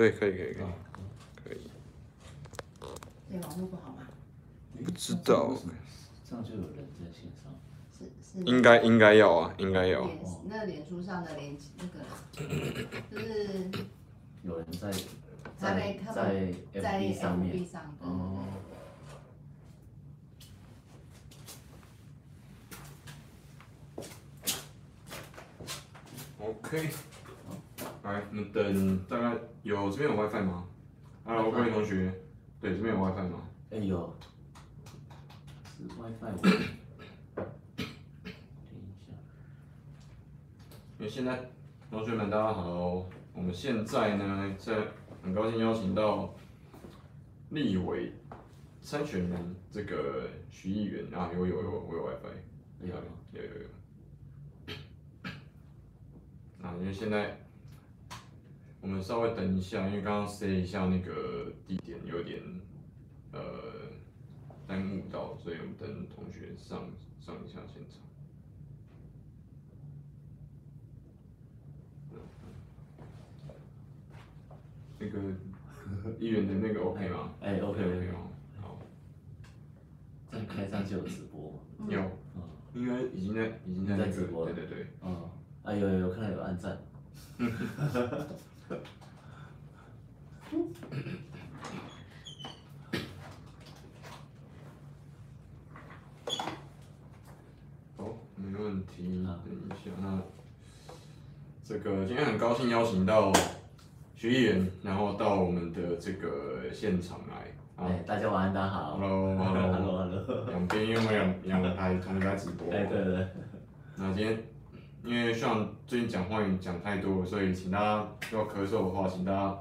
对，可以可以可以、哦可以。对网络不好吗？不知道，这样就有人在线上。是是。应该应该要啊，应该要。那脸书上的连那个，就是有人在他在在在 FB 上面哦 OK，等大概有这边有 WiFi 吗？Hello，各位同学，对，这边有 WiFi 吗？哎有，是 WiFi 吗？等一下，因为现在同学们大家好，我们现在呢在很高兴邀请到立委参选人这个徐议员啊，有有有我有 WiFi，有有有有。啊，因为现在我们稍微等一下，因为刚刚塞一下那个地点有点呃耽误到，所以我们等同学上上一下现场。那个议员的那个 OK 吗？哎，OK OK OK，哦，好，在开上就有直播吗？有，嗯，应该已经在已经在直播了对对对。哦，啊有有有看到有按赞，好，没问题。等一下，那这个今天很高兴邀请到徐议员，然后到我们的这个现场来。哎，大家晚安，大家好。Hello，Hello，Hello，hello hello。两边因为两两台同时在直播。哎，对对对。那今天因为像最近讲话也讲太多了，所以请大家要咳嗽的话，请大家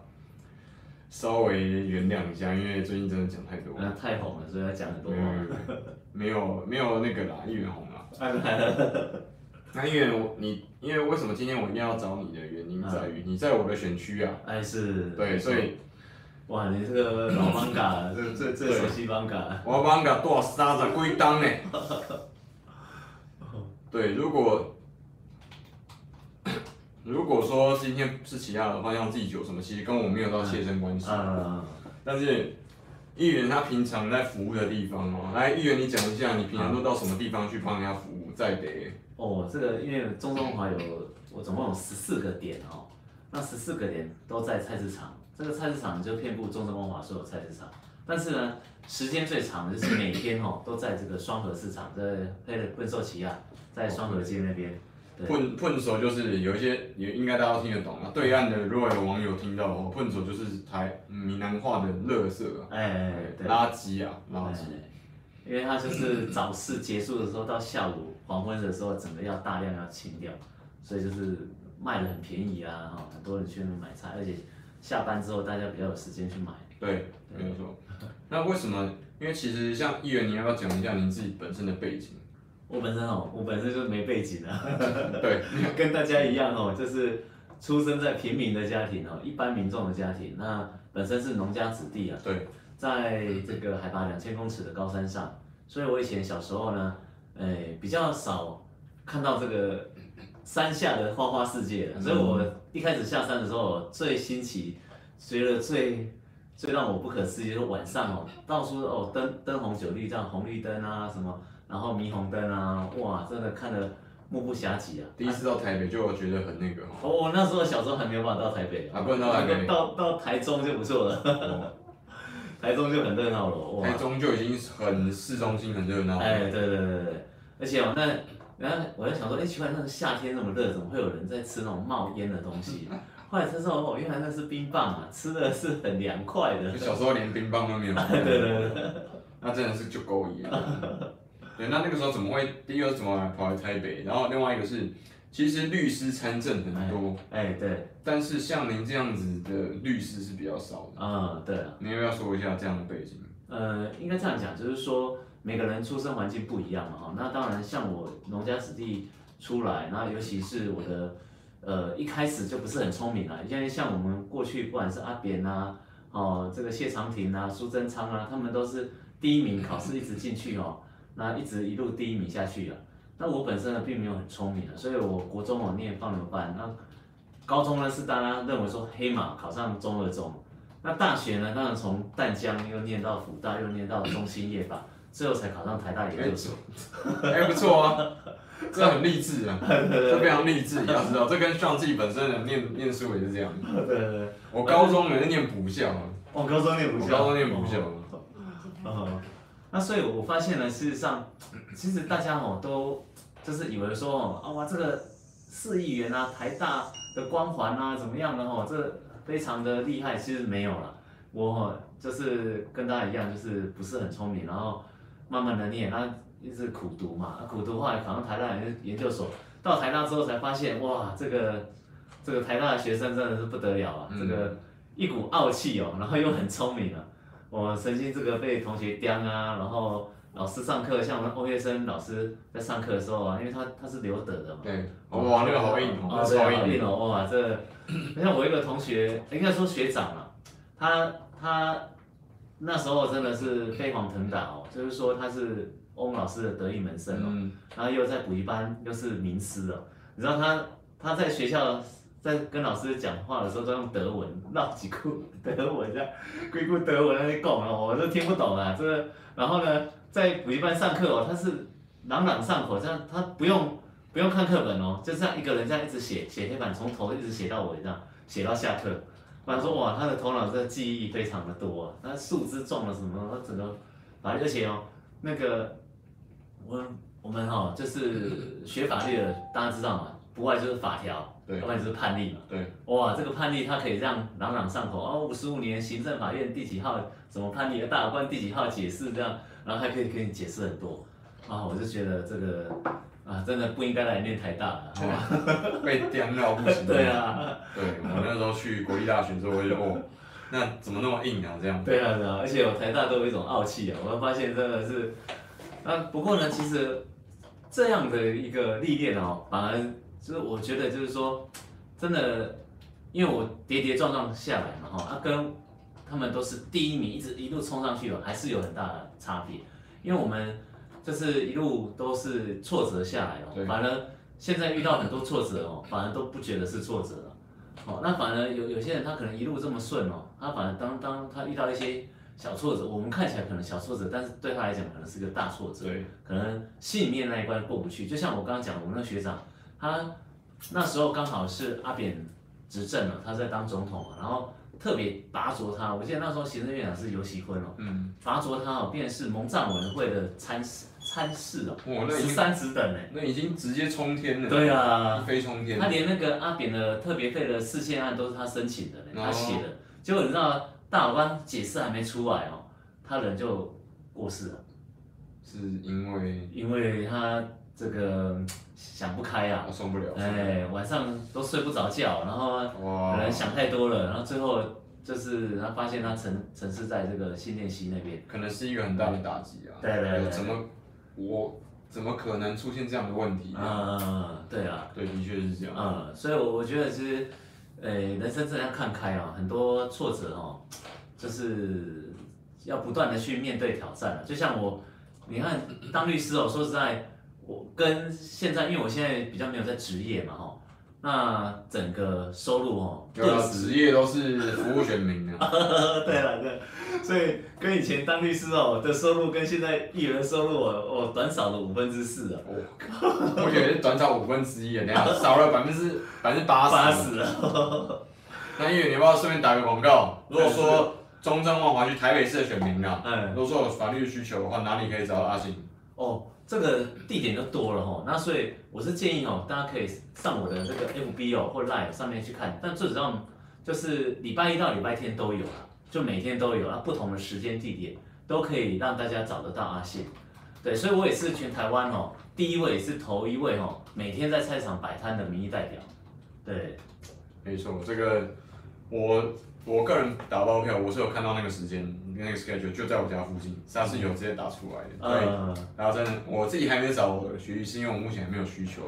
稍微原谅一下，因为最近真的讲太多了。那太红了，所以要讲很多没有话。没有没有那个啦，议员红了。那议员我你因为为什么今天我一定要找你的原因在于你在我的选区啊。哎是。对，所以。哇，你这个老艋舺，这这这。我艋舺多三十几档呢。对，如果如果说今天是其他的方向自己有什么，其实跟我没有到切身关系。嗯。但是议员他平常在服务的地方哦，来议员你讲一下，你平常都到什么地方去帮人家服务？在北。哦，这个因为中中华有我总共有十四个点哦，那十四个点都在菜市场。这个菜市场就遍布中中华所有菜市场，但是呢，时间最长的就是每天哦都在这个双河市场，在配的畚寿旗啊，在双河街那边。畚畚寿就是有一些也应该大家都听得懂啊。对岸的如果有网友听到哦，畚寿就是台闽南话的乐色啊，哎哎对，垃圾啊，垃圾。因为它就是 早市结束的时候到下午黄昏的时候，整个要大量要清掉，所以就是卖的很便宜啊，哈，很多人去那边买菜，而且。下班之后，大家比较有时间去买。对，没有错。那为什么？因为其实像议员，你要不要讲一下您自己本身的背景？我本身哦，我本身就是没背景啊。对，跟大家一样哦，就是出生在平民的家庭哦，一般民众的家庭。那本身是农家子弟啊。对。在这个海拔两千公尺的高山上，所以我以前小时候呢，诶，比较少看到这个。山下的花花世界，所以我一开始下山的时候，最新奇，觉得最最让我不可思议，就是晚上哦，到处哦灯灯红酒绿，这样红绿灯啊什么，然后霓虹灯啊，哇，真的看得目不暇接啊！第一次到台北就觉得很那个哦，我那时候小时候还没有办法到台北，啊，不能到台北，到到台中就不错了，台中就很热闹了，哇，台中就已经很市中心很热闹，哎，对对对对，而且哦那。然后我在想说，哎，奇怪，那个夏天那么热，怎么会有人在吃那种冒烟的东西？后来才知道，哦，原来那是冰棒啊，吃的是很凉快的。小时候连冰棒都没有。对对对。那真的是就够野。对，那那个时候怎么会？第一个怎么来跑来台北？然后另外一个是，其实律师参政很多。哎，对。但是像您这样子的律师是比较少的。嗯，对。您要不要说一下这样的背景？呃，应该这样讲，就是说。每个人出生环境不一样嘛，哈，那当然像我农家子弟出来，那尤其是我的，呃，一开始就不是很聪明啊，因为像我们过去不管是阿扁啊，哦，这个谢长廷啊、苏贞昌啊，他们都是第一名考试一直进去哦，那一直一路低迷下去啊。那我本身呢并没有很聪明啊，所以我国中我念放牛班，那高中呢是大家认为说黑马考上中二中，那大学呢当然从淡江又念到福大，又念到中兴夜吧，最后才考上台大研究所。还、欸欸、不错啊，这很励志啊，这非常励志，你要知道，这跟上自本身的念念书也是这样。对对对，我高中也是念补校。我高中念补校。高中念补校。哦，那所以我发现呢，事实上，其实大家哦都就是以为说哦，啊哇这个市议员啊，台大的光环啊，怎么样的？哦，这非常的厉害，其实没有了。我就是跟大家一样，就是不是很聪明，然后慢慢的念，然后一直苦读嘛，苦读后来考上台大研研究所，到台大之后才发现，哇，这个这个台大的学生真的是不得了啊，这个一股傲气哦，然后又很聪明啊。我曾经这个被同学刁啊，然后老师上课，像我们欧月生老师在上课的时候啊，因为他他是留德的嘛，对，哇，那个好硬哦，好硬哦，哇，这，你看我一个同学，应该说学长啊，他他那时候真的是飞黄腾达哦，就是说他是翁老师的得意门生哦，嗯、然后又在补习班又是名师哦，你知道他他在学校。在跟老师讲话的时候都用德文，绕几句德文这样，规句德文在那讲哦，我都听不懂啊，这。然后呢，在补习班上课哦，他是朗朗上口，这样他不用不用看课本哦，就这样一个人这样一直写写黑板，从头一直写到尾这样，写到下课。我说哇，他的头脑这记忆非常的多啊，他树枝种了什么，他整个，而且哦，那个我我们哈就是学法律的，大家知道嘛，不外就是法条。对，要不然就是判例嘛。对，哇，这个判例它可以这样朗朗上口哦，五十五年行政法院第几号什么判例，大法官第几号解释这样，然后还可以给你解释很多，啊，我就觉得这个啊，真的不应该来念台大了，好吧？被颠到不行。对啊，对，我那时候去国立大学的时候，我就哦，那怎么那么硬啊？这样。对啊，对啊，而且我台大都有一种傲气啊，我会发现真的是，啊，不过呢，其实这样的一个历练哦，反而。就是我觉得，就是说，真的，因为我跌跌撞撞下来嘛，哈，啊，跟他们都是第一名，一直一路冲上去了，还是有很大的差别。因为我们就是一路都是挫折下来哦，反而现在遇到很多挫折哦，反而都不觉得是挫折了，哦，那反而有有些人他可能一路这么顺哦，他反而当当他遇到一些小挫折，我们看起来可能小挫折，但是对他来讲可能是个大挫折，对，可能心里面那一关过不去。就像我刚刚讲的，我们那个学长。他那时候刚好是阿扁执政了，他在当总统嘛，然后特别拔擢他。我记得那时候行政院长是游锡堃哦，嗯，拔擢他哦，便是蒙藏委员会的参事参事哦，十三职等呢，那已经直接冲天了。对啊，一飞冲天。他连那个阿扁的特别费的四千案都是他申请的，他写的。结果你知道大法官解释还没出来哦，他人就过世了。是因为？因为他。这个想不开啊，我受不了，哎，晚上都睡不着觉，然后可能想太多了，然后最后就是他发现他沉沉尸在这个新店溪那边，可能是一个很大的打击啊。对对对。怎么我怎么可能出现这样的问题？嗯，对啊，对，的确是这样。嗯，所以我我觉得其实，呃，人生真的要看开啊，很多挫折哦，就是要不断的去面对挑战了。就像我，你看当律师哦，说实在。我跟现在，因为我现在比较没有在职业嘛，哈，那整个收入哦，对啊，职业都是服务选民啊。对了，对，所以跟以前当律师哦的收入跟现在议员的收入哦，哦，短少了五分之四啊。我靠，我觉得短少五分之一啊，那样 少了百分之百分之八十。八十。那议员，你要不要顺便打个广告？如果说中正万华区台北市的选民啊，嗯，如果说有法律需求的话，哪里可以找到阿信？哦。这个地点就多了哈，那所以我是建议哦，大家可以上我的这个 FB 哦或 Line 上面去看，但最主要就是礼拜一到礼拜天都有啊，就每天都有啊，不同的时间地点都可以让大家找得到阿信。对，所以我也是全台湾哦第一位，也是头一位哦，每天在菜场摆摊的民意代表。对，没错，这个我。我个人打包票，我是有看到那个时间，那个 schedule 就在我家附近，他是有直接打出来的。对，嗯、然后真的我自己还没找我的学历，是因为我目前还没有需求，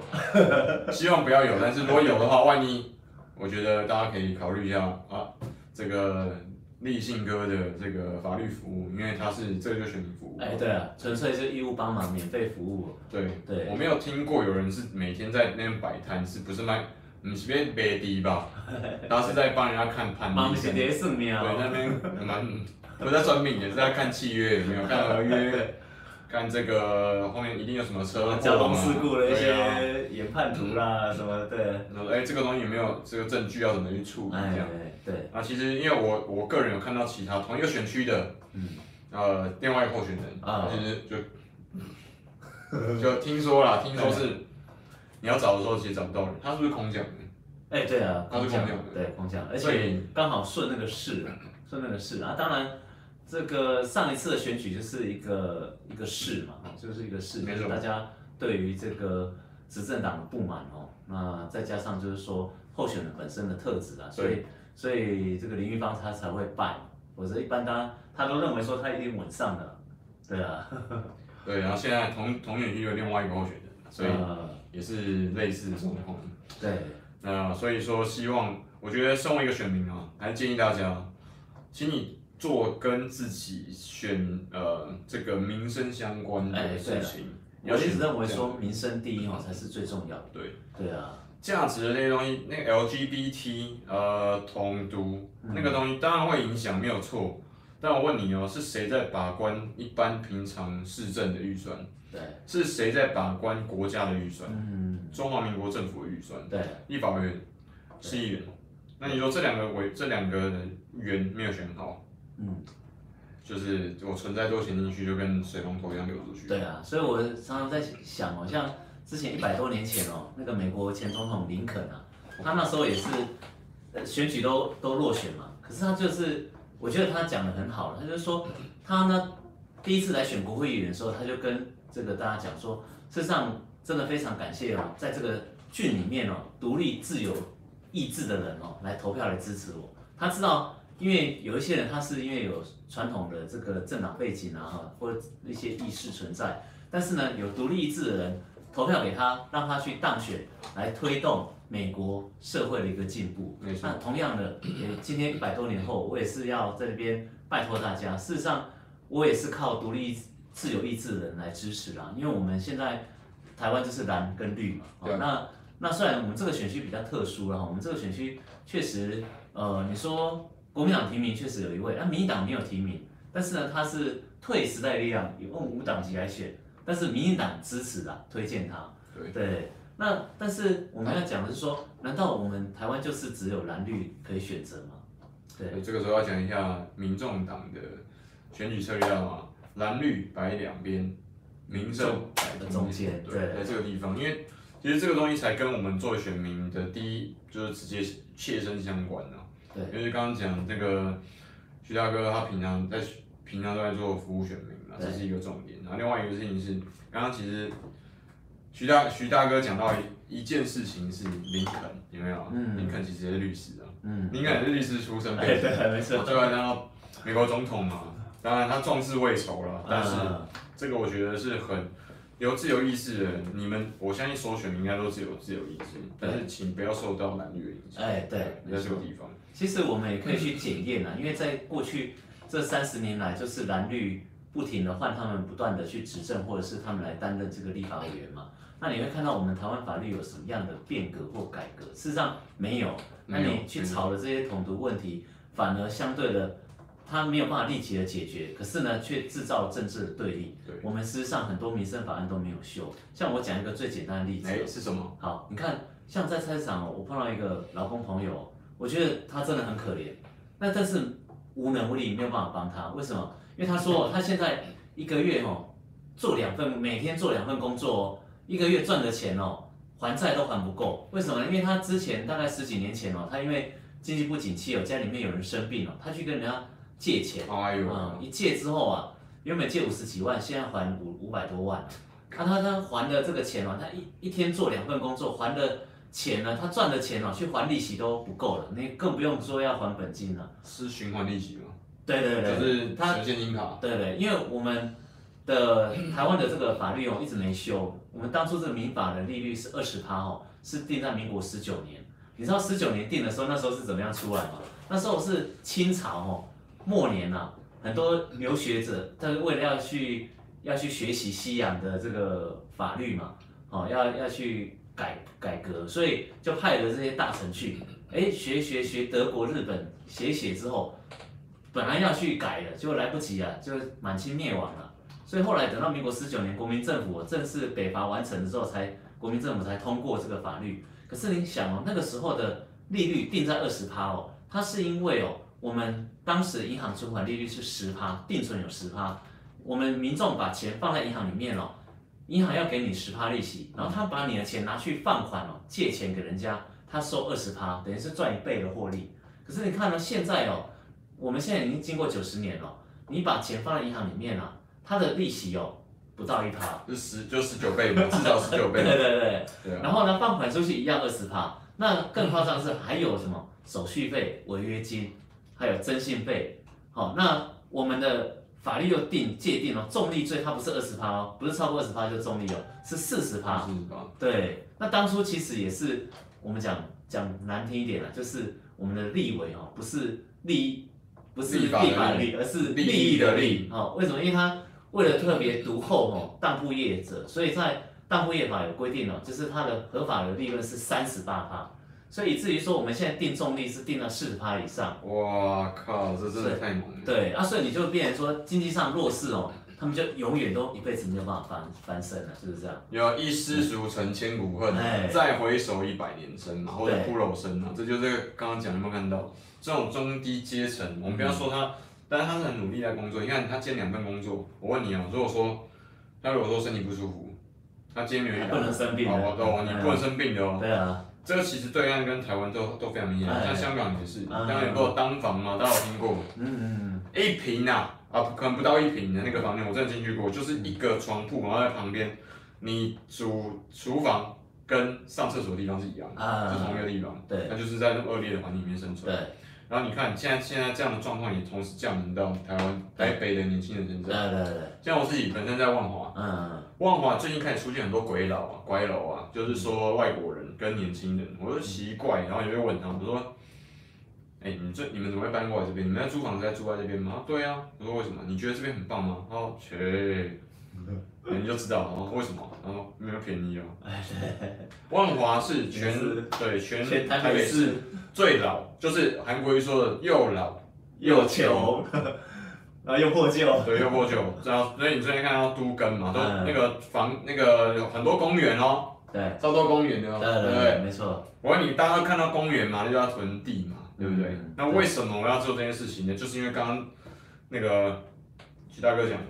希望不要有，但是如果有的话，万一我觉得大家可以考虑一下啊，这个立信哥的这个法律服务，因为他是这个就选民服务。哎，对啊，纯粹是义务帮忙，免费服务。对对，我没有听过有人是每天在那边摆摊，是不是卖不是被背低吧？然后是在帮人家看盘 忙是在算命对，那边蛮不是在算命，也是在看契约有没有，看合约，看这个后面一定有什么车祸、交通事故的一些研判图啦，嗯、什么对。然后哎，这个东西有没有这个证据要怎么去处理这样？哎、对。啊，其实因为我我个人有看到其他同一个选区的，嗯，呃，另外一个候选人啊，其实就 就听说啦，听说是你要找的时候其实找不到人，他是不是空降？哎，对啊，他是空降，对，空降，而且刚好顺那个势，顺那个势啊。当然，这个上一次的选举就是一个一个势嘛，就是一个市，就是大家对于这个执政党的不满哦。那再加上就是说候选人本身的特质啊，所以所以这个林玉芳他才会败，否则一般他他都认为说他一定稳上的，对啊。对，然后现在同同选区有另外一个候选人，所以也是类似的状况。对。那所以说，希望我觉得身为一个选民啊，还建议大家，请你做跟自己选呃这个民生相关的事情。我一直认为说民生第一哦才是最重要的。对对啊，价值的那些东西，那个 LGBT 呃同毒那个东西当然会影响，没有错。但我问你哦，是谁在把关一般平常市政的预算？对，是谁在把关国家的预算？嗯，中华民国政府的预算。对，立法委员、市议员，那你说这两个委这两个人员没有选好，嗯，就是我存在多钱进去，就跟水龙头一样流出去。对啊，所以我常常在想哦，像之前一百多年前哦，那个美国前总统林肯啊，他那时候也是选举都都落选嘛，可是他就是我觉得他讲的很好，他就是说他呢第一次来选国会议员的时候，他就跟这个大家讲说，事实上真的非常感谢哦，在这个郡里面哦，独立自由意志的人哦，来投票来支持我。他知道，因为有一些人他是因为有传统的这个政党背景啊，哈，或者一些意识存在，但是呢，有独立意志的人投票给他，让他去当选，来推动美国社会的一个进步。那同样的，今天一百多年后，我也是要在这边拜托大家。事实上，我也是靠独立。自由意志的人来支持啦，因为我们现在台湾就是蓝跟绿嘛。哦、那那虽然我们这个选区比较特殊啦，我们这个选区确实，呃，你说国民党提名确实有一位，那民进党没有提名，但是呢，他是退时代力量用无党籍来选，但是民进党支持啦，推荐他。对，对。那但是我们要讲的是说，难道我们台湾就是只有蓝绿可以选择吗？对。这个时候要讲一下民众党的选举策略吗？蓝绿白两边，民众摆在中间，对，在这个地方，因为其实这个东西才跟我们作为选民的第一就是直接切身相关的。对，因为刚刚讲这个徐大哥，他平常在平常都在做服务选民嘛，这是一个重点。然后另外一个事情是，刚刚其实徐大徐大哥讲到一一件事情是林肯，有没有？嗯，林肯其实也是律师啊，嗯，林肯也是律师出身，对对，没错，对，然后美国总统嘛。当然，他壮志未酬了，但是这个我觉得是很有自由意志的人。你们，我相信所有选民应该都是有自由意志，但是请不要受到男女的影响。哎，对，在这个地方。其实我们也可以去检验啊，因为在过去这三十年来，就是蓝绿不停的换他们不断的去执政，或者是他们来担任这个立法委员嘛。那你会看到我们台湾法律有什么样的变革或改革？事实上没有。那你去炒的这些统独问题，反而相对的。它没有办法立即的解决，可是呢，却制造了政治的对立。对，我们事实上很多民生法案都没有修。像我讲一个最简单的例子，哎，是什么？好，你看，像在菜市场，我碰到一个劳工朋友，我觉得他真的很可怜。那但是无能为力，没有办法帮他。为什么？因为他说他现在一个月哦，做两份，每天做两份工作哦，一个月赚的钱哦，还债都还不够。为什么？因为他之前大概十几年前哦，他因为经济不景气哦，家里面有人生病哦，他去跟人家。借钱，哎呦，嗯，一借之后啊，原本借五十几万，现在还五五百多万。他他他还的这个钱哦，他一一天做两份工作，还的钱呢，他赚的钱哦，去还利息都不够了，你更不用说要还本金了。是循环利息吗？对对对，就是他现金卡。对对，因为我们的台湾的这个法律哦，一直没修。我们当初这个民法的利率是二十趴哦，是定在民国十九年。你知道十九年定的时候，那时候是怎么样出来吗？那时候是清朝哦。末年啊，很多留学者，他为了要去要去学习西洋的这个法律嘛，哦，要要去改改革，所以就派了这些大臣去，哎，学学学德国、日本写写之后，本来要去改的，结果来不及啊，就满清灭亡了。所以后来等到民国十九年，国民政府正式北伐完成的时候，才国民政府才通过这个法律。可是你想哦，那个时候的利率定在二十趴哦，它是因为哦，我们当时银行存款利率是十趴，定存有十趴，我们民众把钱放在银行里面哦。银行要给你十趴利息，然后他把你的钱拿去放款哦，借钱给人家，他收二十趴，等于是赚一倍的获利。可是你看呢，现在哦，我们现在已经经过九十年了，你把钱放在银行里面啊，它的利息哦不到一趴，就十就十九倍嘛，至少十九倍。对对对。对啊。然后呢，放款出去一样二十趴，那更夸张的是还有什么手续费、违约金，还有征信费。好，那我们的。法律又定界定了，重利罪它不是二十趴哦，不是超过二十趴就重利哦，是四十趴。四十趴。对，那当初其实也是我们讲讲难听一点了，就是我们的立委哦，不是利，不是立法的利，而是利益的利。哦，为什么？因为他为了特别独厚哦，当铺业者，所以在当铺业法有规定哦，就是它的合法的利润是三十八趴。所以以至于说，我们现在定重力是定到四十趴以上。哇靠，这真的太猛了。对啊，所以你就变成说，经济上弱势哦，他们就永远都一辈子没有办法翻翻身了，是不是这样？有一失足成千古恨，嗯、再回首一百年身嘛，或者骷髅身嘛，这就是刚刚讲有没有看到？这种中低阶层，我们不要说他，嗯、但是他是很努力在工作。你看他兼两份工作，我问你哦，如果说他如果说身体不舒服，他今天没有不能生病的，哦，哦，你不能生病的哦。对啊。这个其实对岸跟台湾都都非常明显，像香港也是，香港有个单房嘛，大家有听过？嗯嗯嗯。一平呐，啊，可能不到一平的那个房间，我真的进去过，就是一个床铺，然后在旁边，你煮厨房跟上厕所的地方是一样的，是同一个地方。对。那就是在那么恶劣的环境里面生存。对。然后你看，现在现在这样的状况也同时降临到台湾台北的年轻人身上。对对对。像我自己本身在万华，嗯，万华最近开始出现很多鬼佬啊、乖佬啊，就是说外国人跟年轻人，我就奇怪，然后也会问他们，我说，哎，你这你们怎么会搬过来这边？你们要租房子在住在这边吗？对啊，我说为什么？你觉得这边很棒吗？然后切，你就知道了，为什么？然后没有便宜哦。万华是全对全台北市。最老就是韩国瑜说的又老又穷，然后又破旧，对，又破旧。然后所以你最近看到都更嘛，都那个房那个有很多公园哦，对，超多公园的哦，对对对，没错。我问你，大家看到公园嘛，就要囤地嘛，对不对？那为什么我要做这件事情呢？就是因为刚刚那个徐大哥讲的，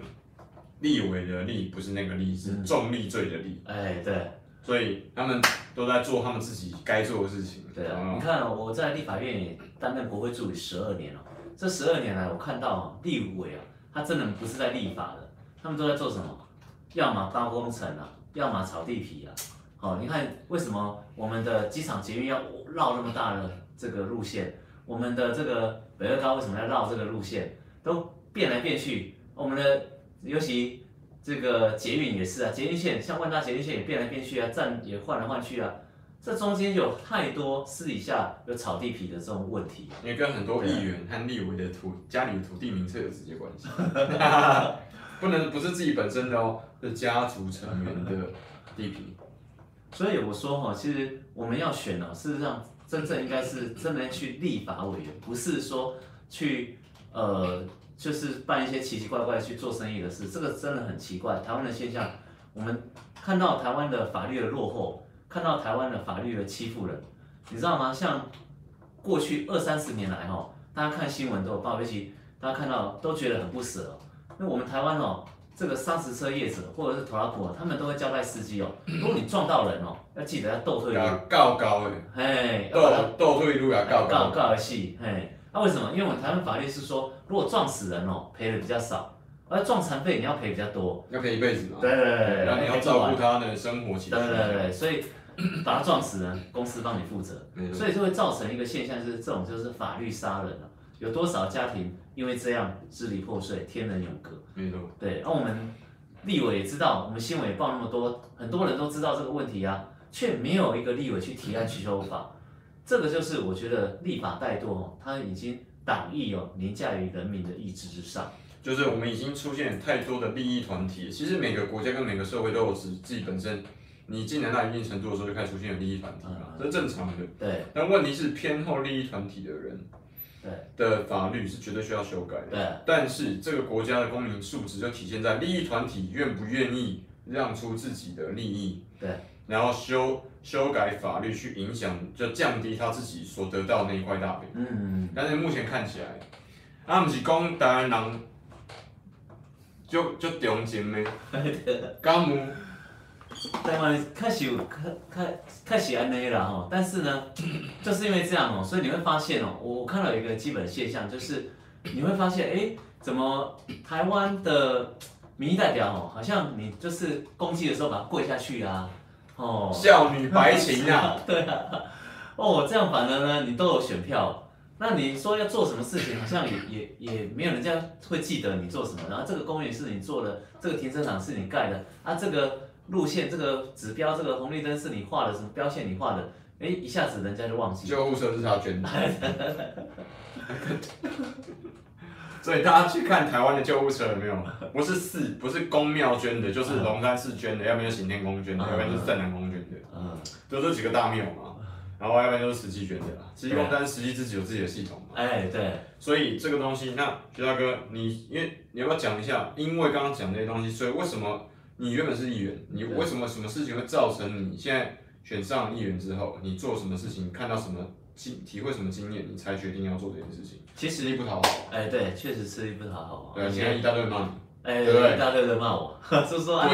立委的立不是那个立，是重利罪的利。哎，对。所以他们都在做他们自己该做的事情。对啊，你看我在立法院也担任国会助理十二年了，这十二年来我看到立委啊，他真的不是在立法的，他们都在做什么？要么包工程啊，要么炒地皮啊。好，你看为什么我们的机场捷运要绕那么大的这个路线？我们的这个北二高为什么要绕这个路线？都变来变去，我们的尤其。这个捷运也是啊，捷运线像万大捷运线也变来变去啊，站也换来换去啊，这中间有太多私底下有炒地皮的这种问题，因为跟很多议员和立委的土家里的土地名册有直接关系，不能不是自己本身的哦，是家族成员的地皮。所以我说哈，其实我们要选呢，事实上真正应该是真的去立法委员，不是说去呃。就是办一些奇奇怪怪去做生意的事，这个真的很奇怪。台湾的现象，我们看到台湾的法律的落后，看到台湾的法律的欺负人，你知道吗？像过去二三十年来哦，大家看新闻都有报，尤其大家看到都觉得很不舍。那我们台湾哦，这个砂石车业者或者是拖拉机，他们都会交代司机哦，如果你撞到人哦，要记得要倒退路，告高诶，嘿，倒倒退路要告，告告的细，嘿。那、啊、为什么？因为我们台湾法律是说，如果撞死人哦，赔的比较少，而撞残废你要赔比较多，要赔一辈子嘛。对对对，然后你要照顾他的生活起居。对对对，所以把他撞死人，公司帮你负责。所以就会造成一个现象，就是这种就是法律杀人了。有多少家庭因为这样支离破碎，天人永隔？没错。对，那我们立委也知道，我们新闻也报那么多，很多人都知道这个问题啊，却没有一个立委去提案去修法。这个就是我觉得立法怠惰哦，它已经党意哦凌驾于人民的意志之上。就是我们已经出现太多的利益团体，其实每个国家跟每个社会都有自自己本身你进来到一定程度的时候，就开始出现有利益团体嘛，嗯这是正常的。对但问题是偏好利益团体的人，对的法律是绝对需要修改的。对但是这个国家的公民素质就体现在利益团体愿不愿意让出自己的利益，对，然后修修改法律去影响，就降低他自己所得到的那一块大饼。嗯，但是目前看起来，啊，不是讲台湾人就就中情的，敢有？台湾确实有，确确确实安尼啦吼，但是呢，就是因为这样哦，所以你会发现哦，我看到一个基本现象，就是你会发现，哎，怎么台湾的民意代表哦，好像你就是攻击的时候把它跪下去啊，哦，少女白情啊，对啊，哦，这样反而呢，你都有选票，那你说要做什么事情，好像也也也没有人家会记得你做什么，然后这个公园是你做的，这个停车场是你盖的，啊，这个。路线这个指标，这个红绿灯是你画的，什么标线你画的？哎，一下子人家就忘记了。救护车是他捐的。所以大家去看台湾的救护车有没有？不是寺，不是公庙捐的，就是龙山寺捐的，要不然就行天宫捐的，要不然就是镇南宫捐的。嗯，就这几个大庙嘛。然后要不然就是实际捐的啦。慈济宫，但是慈济自己有自己的系统嘛。哎，对。所以这个东西，那徐大哥，你因为你要不要讲一下？因为刚刚讲这些东西，所以为什么？你原本是议员，你为什么什么事情会造成你现在选上议员之后，你做什么事情，看到什么经体会什么经验，你才决定要做这件事情？其实吃力不讨好。哎，对，确实吃力不讨好。对，现在一大堆人骂你。哎，对对？一大堆人骂我，就 说啊。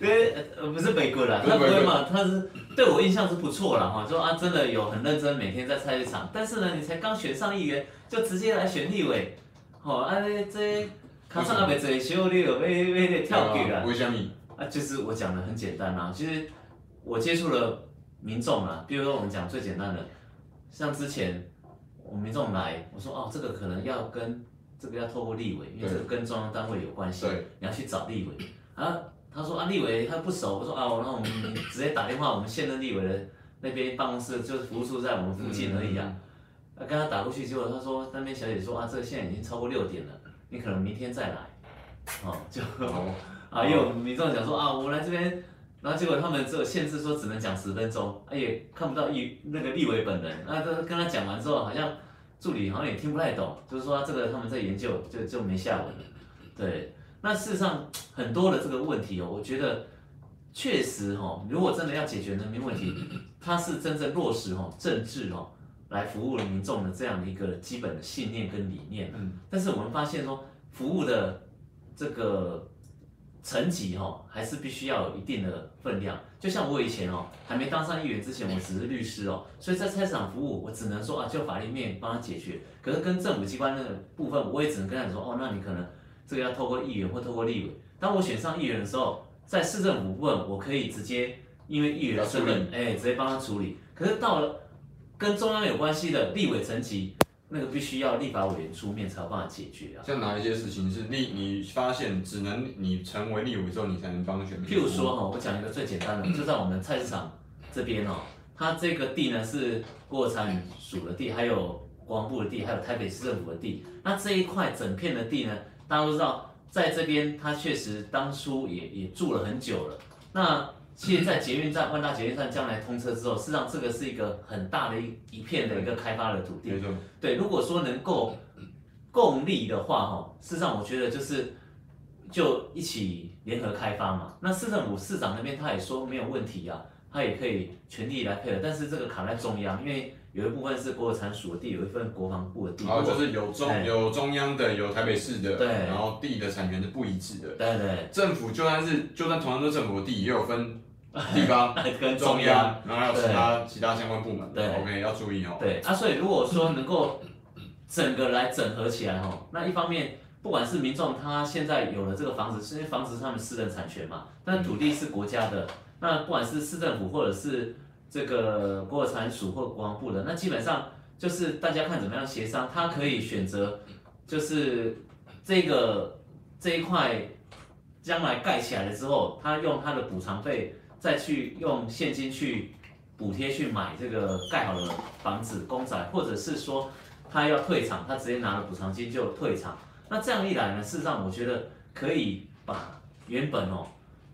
对，呃，不是违规啦，他不会骂，他是对我印象是不错啦哈，说啊，真的有很认真，每天在菜市场。但是呢，你才刚选上议员，就直接来选立委，哦，啊，这这考上还没做小，你就要要要跳级啦。为什么？啊，就是我讲的很简单啦，其实我接触了民众啦，比如说我们讲最简单的，像之前我们民众来，我说哦，这个可能要跟这个要透过立委，因为这个跟中央单位有关系，你要去找立委。啊，他说啊，立委他不熟，我说啊，那我们直接打电话，我们现任立委的那边办公室就是服务处在我们附近而已啊。啊，跟他打过去，结果他说那边小姐说啊，这个现在已经超过六点了，你可能明天再来，哦，就。啊，也有民众讲说啊，我来这边，然后结果他们只有限制说只能讲十分钟，哎也看不到立那个立委本人，那这跟他讲完之后，好像助理好像也听不太懂，就是说这个他们在研究，就就没下文了。对，那事实上很多的这个问题哦，我觉得确实哈，如果真的要解决人民问题，它是真正落实哈政治哦来服务民众的这样的一个基本的信念跟理念。嗯，但是我们发现说服务的这个。层级哈，还是必须要有一定的分量。就像我以前哦，还没当上议员之前，我只是律师哦，所以在菜市场服务，我只能说啊，就法律面帮他解决。可是跟政府机关那个部分，我也只能跟他说哦，那你可能这个要透过议员或透过立委。当我选上议员的时候，在市政府部分，我可以直接因为议员的身份，哎，直接帮他处理。可是到了跟中央有关系的立委层级。那个必须要立法委员出面才有办法解决啊。像哪一些事情是立你发现只能你成为立委之后你才能帮选？譬如说哈，我讲一个最简单的，就在我们菜市场这边哦，它这个地呢是国产署的地，还有国防部的地，还有台北市政府的地。那这一块整片的地呢，大家都知道，在这边它确实当初也也住了很久了。那其实，在捷运站、万大捷运站将来通车之后，事实上这个是一个很大的一一片的一个开发的土地。对，如果说能够共利的话，哈，事实上我觉得就是就一起联合开发嘛。那市政府市长那边他也说没有问题啊，他也可以全力来配合。但是这个卡在中央，因为有一部分是国有产属的地，有一份国防部的地。然后就是有中有中央的，有台北市的。对。然后地的产权是不一致的。对对。政府就算是就算同样都是政府的地，也有分。地方 跟中央，然后还有其他其他相关部门，对，OK，要注意哦。对啊，所以如果说能够整个来整合起来哈，那一方面，不管是民众他现在有了这个房子，是因为房子是他们私人产权嘛，但土地是国家的，那不管是市政府或者是这个国有产署或国防部的，那基本上就是大家看怎么样协商，他可以选择就是这个这一块将来盖起来了之后，他用他的补偿费。再去用现金去补贴去买这个盖好的房子公仔，或者是说他要退场，他直接拿了补偿金就退场。那这样一来呢，事实上我觉得可以把原本哦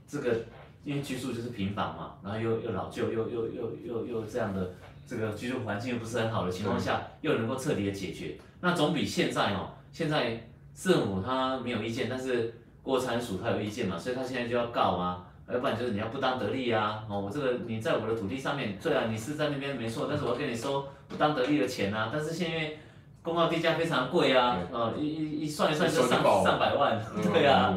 这个因为居住就是平房嘛，然后又又老旧，又又又又又这样的这个居住环境又不是很好的情况下，又能够彻底的解决，那总比现在哦，现在政府他没有意见，但是国产署他有意见嘛，所以他现在就要告啊，要不然就是你要不当得利啊，哦，我这个你在我的土地上面，对啊，你是在那边没错，但是我要跟你收不当得利的钱啊，但是现在公告地价非常贵啊，哦，一一一算一算就上上百万，对啊。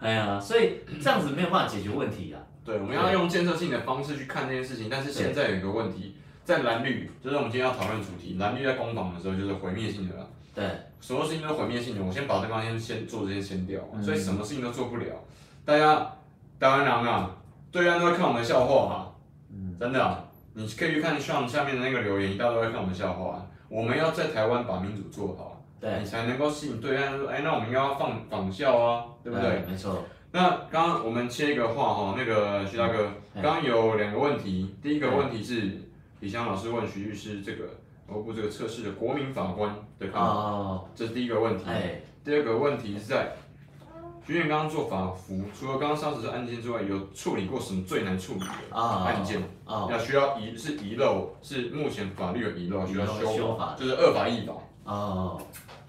哎呀，所以这样子没有办法解决问题啊。对，我们要用建设性的方式去看这件事情，但是现在有一个问题，在蓝绿，就是我们今天要讨论主题，蓝绿在攻防的时候就是毁灭性的。对，所有事情都是毁灭性的。我先把对方先先做这些先掉，所以什么事情都做不了。大家台湾人啊，对岸都会看我们的笑话啊，真的啊，你可以去看上下面的那个留言，一大堆会看我们笑话。我们要在台湾把民主做好。对你才能够吸引对岸说，哎，那我们应该要放仿效啊，对不对？对没错。那刚刚我们切一个话哈，那个徐大哥，刚刚有两个问题，第一个问题是李湘老师问徐律师这个欧部这个测试的国民法官的看法，哦、这是第一个问题。哎、第二个问题是在徐院刚刚做法服，除了刚刚上次的案件之外，有处理过什么最难处理的案件？要、哦、需要遗是遗漏，是目前法律有遗漏，需要修，修法，就是二法一法。哦。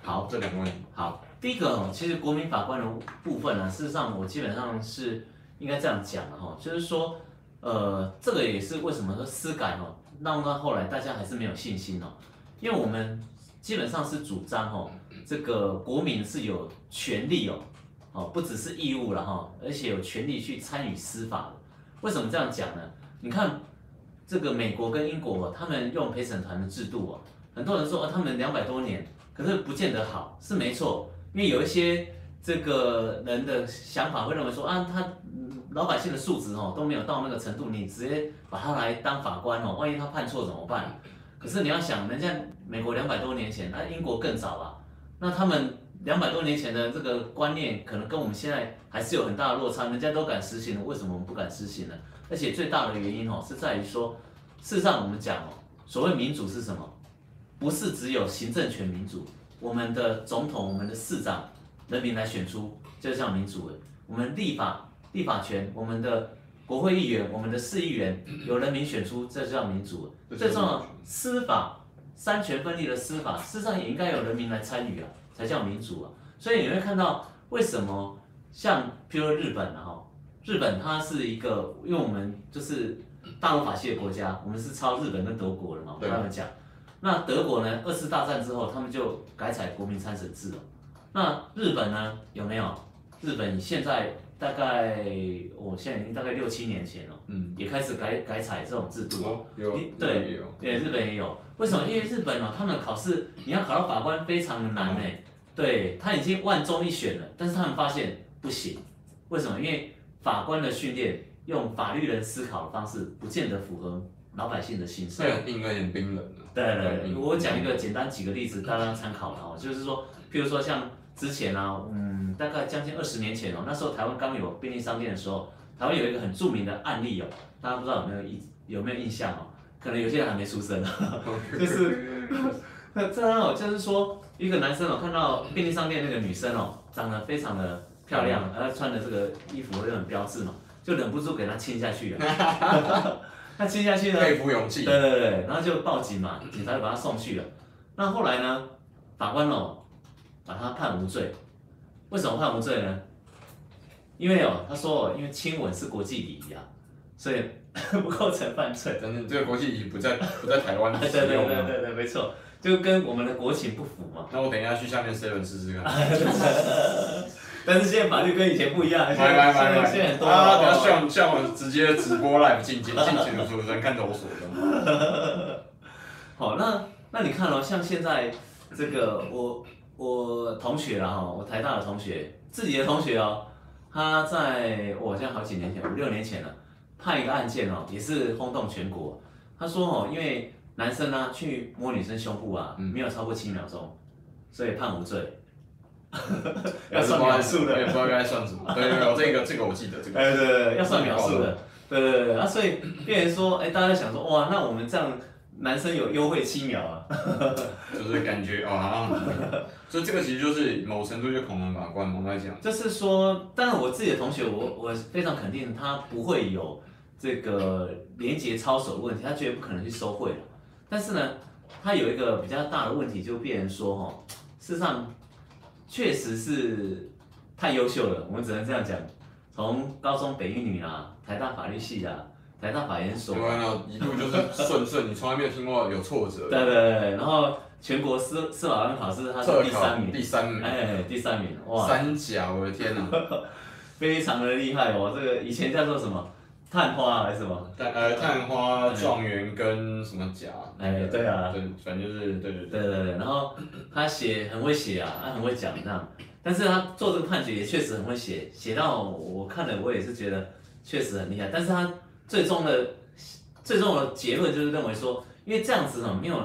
好，这两个问题。好，第一个哦其实国民法官的部分呢，事实上我基本上是应该这样讲的哈，就是说，呃，这个也是为什么说司改哦，闹到后来大家还是没有信心哦，因为我们基本上是主张哦，这个国民是有权利哦，哦，不只是义务了哈，而且有权利去参与司法的。为什么这样讲呢？你看这个美国跟英国，他们用陪审团的制度哦，很多人说哦他们两百多年。可是不见得好，是没错，因为有一些这个人的想法会认为说啊，他老百姓的素质哦都没有到那个程度，你直接把他来当法官哦，万一他判错怎么办？可是你要想，人家美国两百多年前，那英国更早啊，那他们两百多年前的这个观念可能跟我们现在还是有很大的落差，人家都敢实行了，为什么我们不敢实行呢？而且最大的原因哦是在于说，事实上我们讲哦，所谓民主是什么？不是只有行政权民主，我们的总统、我们的市长，人民来选出，就叫民主了。我们立法、立法权，我们的国会议员、我们的市议员，由人民选出，这叫民主。最重要，司法三权分立的司法，事实上也应该由人民来参与啊，才叫民主啊。所以你会看到，为什么像譬如日本啊，日本它是一个，因为我们就是大陆法系的国家，我们是抄日本跟德国的嘛，我跟他们讲。那德国呢？二次大战之后，他们就改采国民参审制了。那日本呢？有没有？日本现在大概，我现在已经大概六七年前了，嗯，也开始改改采这种制度。哦，有，对，对，日本也有。为什么？因为日本哦，他们考试你要考到法官非常的难诶。对，他已经万中一选了，但是他们发现不行。为什么？因为法官的训练用法律人思考的方式，不见得符合老百姓的心声。对，应该有点冰冷。对对，对，我讲一个简单几个例子，大家参考了哦。就是说，譬如说像之前啊，嗯，大概将近二十年前哦，那时候台湾刚有便利商店的时候，台湾有一个很著名的案例哦，大家不知道有没有印有没有印象哦？可能有些人还没出生，就是 那这样哦，就是说一个男生哦，看到便利商店那个女生哦，长得非常的漂亮，然后穿的这个衣服又很标致嘛，就忍不住给她亲下去了。他亲下去呢，佩服勇气。对对对，然后就报警嘛，警察就把他送去了。那后来呢，法官哦，把他判无罪。为什么判无罪呢？因为哦，他说哦，因为亲吻是国际礼仪啊，所以 不构成犯罪。反正这个国际礼仪不在不在台湾 对对对对对对，没错，就跟我们的国情不符嘛。那我等一下去下面 seven 试试看。但是现在法律跟以前不一样，现在现在很多啊，等下像像我直接直播 live 进进进去的主持人看着我说的。好，那那你看哦，像现在这个我我同学了哈，我台大的同学，自己的同学哦，他在我像好几年前五六年前了，判一个案件哦，也是轰动全国。他说哦，因为男生呢去摸女生胸部啊，没有超过七秒钟，所以判无罪。要算秒数的，也不知道该算什么。对对对，这个这个我记得这个。哎对对对，要算秒数的。对对对对，啊所以变成说，哎大家想说，哇，那我们这样男生有优惠七秒啊，就是感觉啊，所以这个其实就是某程度就恐龙法官嘛，我在讲，就是说，当然我自己的同学，我我非常肯定他不会有这个连结操守的问题，他绝对不可能去收贿的。但是呢，他有一个比较大的问题，就变成说哈，事实上确实是太优秀了，我们只能这样讲。从高中北一女啊，台大法律系啊。台大法研所，啊一路就是顺顺，你从来没有听过有挫折。对对对，然后全国司司法官考试他是第三名，第三名，哎，第三名，哇，三甲，我的天哪，非常的厉害哦，这个以前叫做什么探花还是什么？探呃探花状元跟什么甲？哎，对啊，对，反正就是对对对对对，然后他写很会写啊，他很会讲这样，但是他做这个判决也确实很会写，写到我看了我也是觉得确实很厉害，但是他。最终的最终的结论就是认为说，因为这样子哈，没有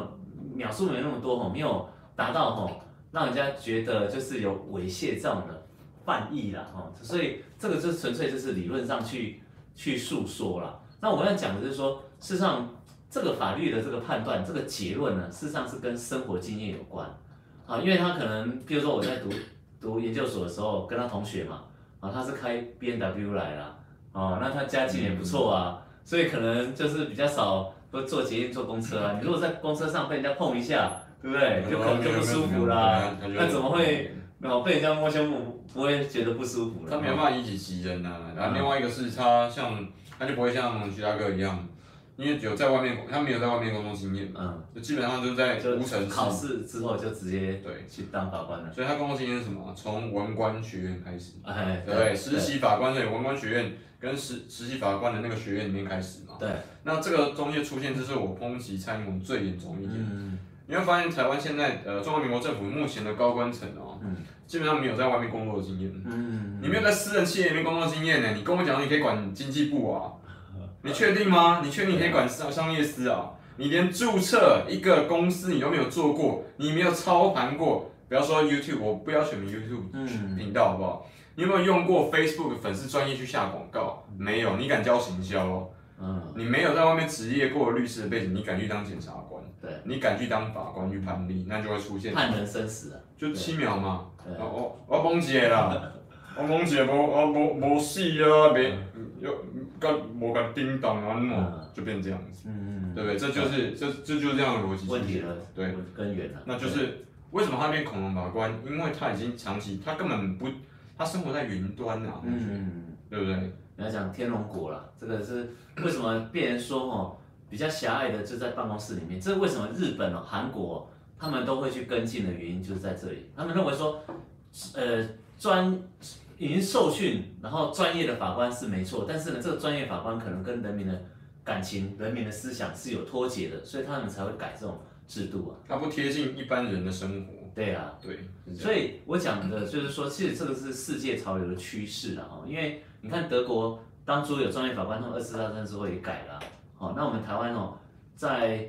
秒数没那么多哈，没有达到哈，让人家觉得就是有猥亵这样的犯意了哈，所以这个就纯粹就是理论上去去诉说了。那我要讲的就是说，事实上这个法律的这个判断，这个结论呢，事实上是跟生活经验有关啊，因为他可能，比如说我在读读研究所的时候，跟他同学嘛，啊，他是开 B N W 来了。哦，那他家境也不错啊，嗯、所以可能就是比较少不坐捷运坐公车啊。你如果在公车上被人家碰一下，对不对？就可能就不舒服啦。那怎么会没有被人家摸胸部不会觉得不舒服了？他没有办法以己袭人呐。然后另外一个是他像他就不会像徐大哥一样，因为有在外面，他没有在外面工作经验，嗯，就基本上就是在无尘考试之后就直接对去当法官了。所以他工作经验是什么？从文官学院开始，哎，对，对实习法官对文官学院。跟实实习法官的那个学院里面开始嘛，对，那这个中间出现，就是我抨击蔡英文最严重一点。嗯，你会发现台湾现在呃中华民国政府目前的高官层哦，嗯，基本上没有在外面工作的经验。嗯，你没有在私人企业里面工作经验呢？你跟我讲你可以管经济部啊？你确定吗？你确定你可以管商商业司啊？你连注册一个公司你都没有做过，你没有操盘过，不要说 YouTube，我不要选 YouTube 频道好不好？你有没有用过 Facebook 粉丝专业去下广告？没有，你敢教行销你没有在外面职业过律师的背景，你敢去当检察官？对，你敢去当法官去判例，那就会出现判人生死啊，就七秒嘛。我我要崩解啦，我崩解无我无无死啊，别又干无干叮当啊，那就变这样子。嗯嗯，对不对？这就是这这就是这样的逻辑。问题了，对，根源了。那就是为什么他变恐龙法官？因为他已经长期，他根本不。他生活在云端呐、啊，嗯，对不对？你要讲天龙国了，这个是为什么？别人说哦，比较狭隘的就在办公室里面。这为什么日本哦、韩国他们都会去跟进的原因就是在这里。他们认为说，呃，专已经受训，然后专业的法官是没错，但是呢，这个专业法官可能跟人民的感情、人民的思想是有脱节的，所以他们才会改这种制度啊。它不贴近一般人的生活。对啊，对，所以我讲的就是说，其实这个是世界潮流的趋势了哈。因为你看德国当初有专业法官，他们二次大战之后也改了。好，那我们台湾哦，在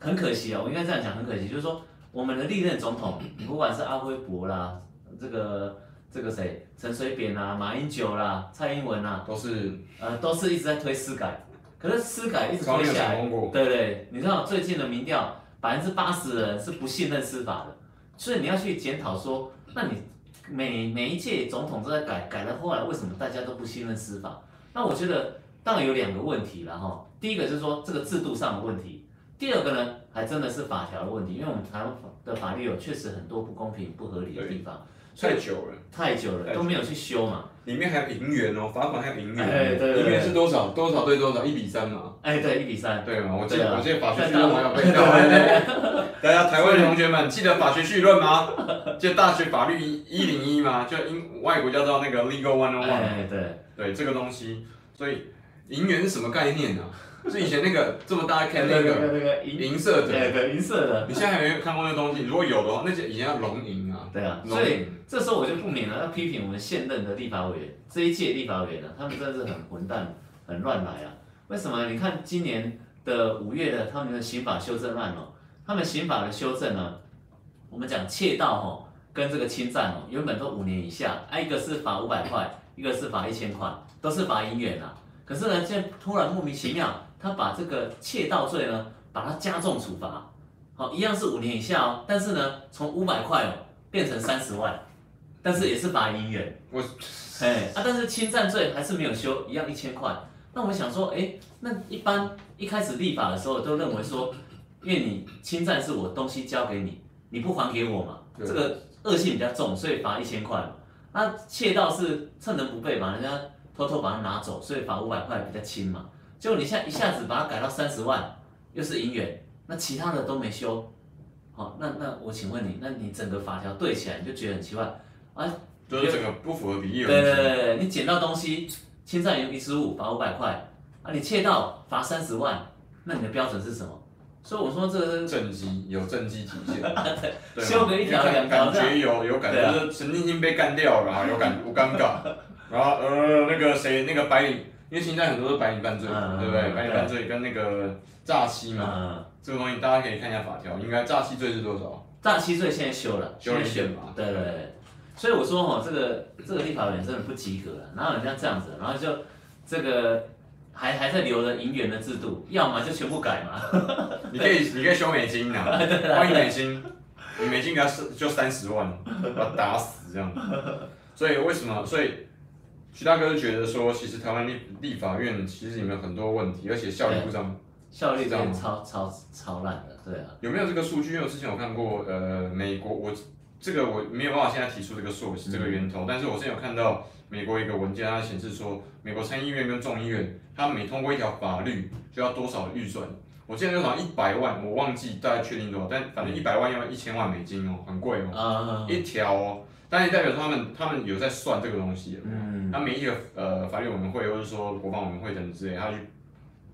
很可惜啊，我应该这样讲，很可惜，就是说我们的历任总统，不管是阿辉伯啦，这个这个谁，陈水扁啦，马英九啦，蔡英文啦，都是呃都是一直在推司改，可是司改一直推下来，对对，你知道最近的民调，百分之八十的人是不信任司法的。所以你要去检讨说，那你每每一届总统都在改，改了后来为什么大家都不信任司法？那我觉得当然有两个问题了哈。第一个就是说这个制度上的问题，第二个呢还真的是法条的问题，因为我们台湾的法律有确实很多不公平、不合理的地方。太久了，太久了都没有去修嘛。里面还有银元哦，罚款还有银元。哎，对对。银元是多少？多少对多少？一比三嘛。哎，对，一比三。对嘛？我记得我记得法学绪论还有背到。大家台湾的同学们记得法学绪论吗？记得大学法律一零一吗？就英外国叫做那个 Legal One On One。哎，对。对这个东西，所以银元是什么概念呢？是以前那个这么大看那个那个银色的，对对银色的。你现在还没有看过那个东西？如果有的话，那些以前叫龙银啊。对啊，所以这时候我就不免了要批评我们现任的立法委员，这一届立法委员呢，他们真的是很混蛋，很乱来啊。为什么？你看今年的五月的他们的刑法修正案哦，他们刑法的修正呢，我们讲窃盗哦，跟这个侵占哦，原本都五年以下，啊一个是罚五百块，一个是罚一千块，都是罚银元啊。可是呢，现在突然莫名其妙。他把这个窃盗罪呢，把它加重处罚，好，一样是五年以下哦，但是呢，从五百块哦变成三十万，但是也是罚银元。我，哎啊，但是侵占罪还是没有修，一样一千块。那我想说，哎，那一般一开始立法的时候都认为说，因为你侵占是我东西交给你，你不还给我嘛，这个恶性比较重，所以罚一千块嘛。那窃盗是趁人不备把人家偷偷把它拿走，所以罚五百块比较轻嘛。结果你现在一下子把它改到三十万，又是银元，那其他的都没修，好，那那我请问你，那你整个法条对起来，你就觉得很奇怪啊？就是整个不符合比例。对对对，你捡到东西，侵占有遗失物，罚五百块，啊，你窃盗罚三十万，那你的标准是什么？所以我说这个是政绩有正绩体现，对，修个一条两条感觉有有感觉，就是神经性被干掉了，有感有尴尬，然后呃那个谁那个白领。因为现在很多是白领犯罪，嗯、对不对？白领犯罪跟那个诈欺嘛，嗯、这个东西大家可以看一下法条，应该诈欺罪是多少？诈欺罪现在修了，修了一点嘛。对对对，所以我说哈，这个这个立法委员真的不及格了，哪有人家这样子？然后就这个还还在留着银元的制度，要么就全部改嘛。你可以你可以修美金啊，换一美金，你美金给他就三十万，把他打死这样。所以为什么？所以。徐大哥就觉得说，其实台湾立立法院其实里面有很多问题，而且效率不彰，效率这样超超超烂的，对啊。有没有这个数据？因为我之前有看过，呃，美国我这个我没有办法现在提出这个 source 这个源头，嗯、但是我之前有看到美国一个文件，它显示说，美国参议院跟众议院，它每通过一条法律就要多少预算？我记得好像一百万，我忘记大概确定多少，但反正一百万要一千万美金哦，很贵哦，嗯、一条哦。但也代表他们，他们有在算这个东西。嗯，那每一个呃法律委员会，或者说国防委员会等之类，他去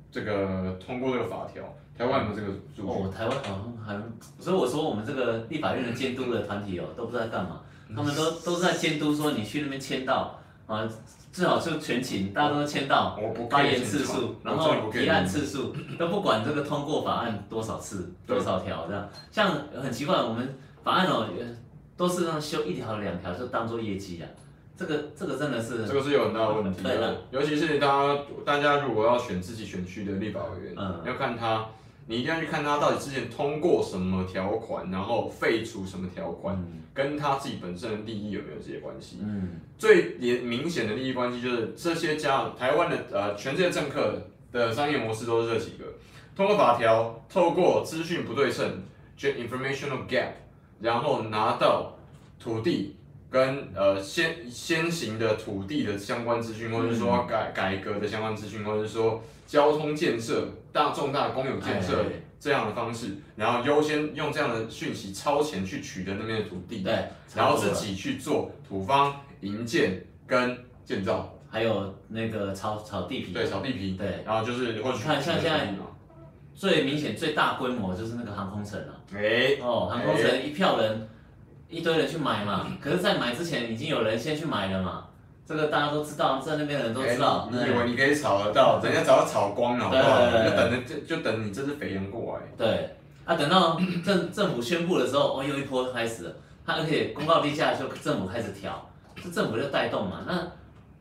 这个通过这个法条。台湾有没有这个数据？哦，台湾好像还，所以我说我们这个立法院的监督的团体哦，都不知道在干嘛。他们都都是在监督说，你去那边签到啊，最好就全勤，大家都签到，发言次数，然后提案次数，都不管这个通过法案多少次，多少条这样。像很奇怪，我们法案哦。都是让修一条两条就当做业绩啊，这个这个真的是这个是有很大的问题的，了尤其是大家大家如果要选自己选区的立法委员，嗯、要看他，你一定要去看他到底之前通过什么条款，然后废除什么条款，嗯、跟他自己本身的利益有没有这些关系？嗯，最明明显的利益关系就是这些家台湾的呃全世界政客的商业模式都是这几个，通过法条，透过资讯不对称，informational gap。然后拿到土地跟呃先先行的土地的相关资讯，或者是说改改革的相关资讯，或者是说交通建设、大重大公有建设这样的方式，然后优先用这样的讯息超前去取得那边的土地，对，然后自己去做土方营建跟建造，还有那个炒炒地皮，对，炒地皮，对，然后就是或者看像现在。最明显、最大规模就是那个航空城了。哎，哦，航空城一票人，一堆人去买嘛。可是，在买之前，已经有人先去买了嘛。这个大家都知道，在那边的人都知道。你以为你可以炒得到？人家早就炒光了，好不好？就等着，就就等你这只肥羊过来。对，啊，等到政 政府宣布的时候，哦，又一波开始了。他而且公告地价的时候，政府开始调，这政府就带动嘛。那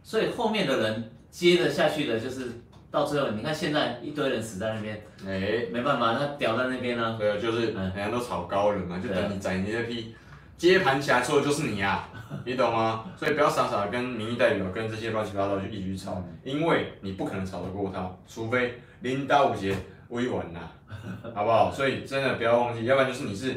所以后面的人接着下去的就是。到最后，你看现在一堆人死在那边，哎、欸，没办法，他屌在那边呢、啊。对，就是人家都炒高了嘛，就等你宰你那批接盘侠说的就是你、啊，你懂吗？所以不要傻傻的跟民意代表跟这些乱七八糟就一起炒，因为你不可能炒得过他，除非领导五节微稳呐，好不好？所以真的不要忘记，要不然就是你是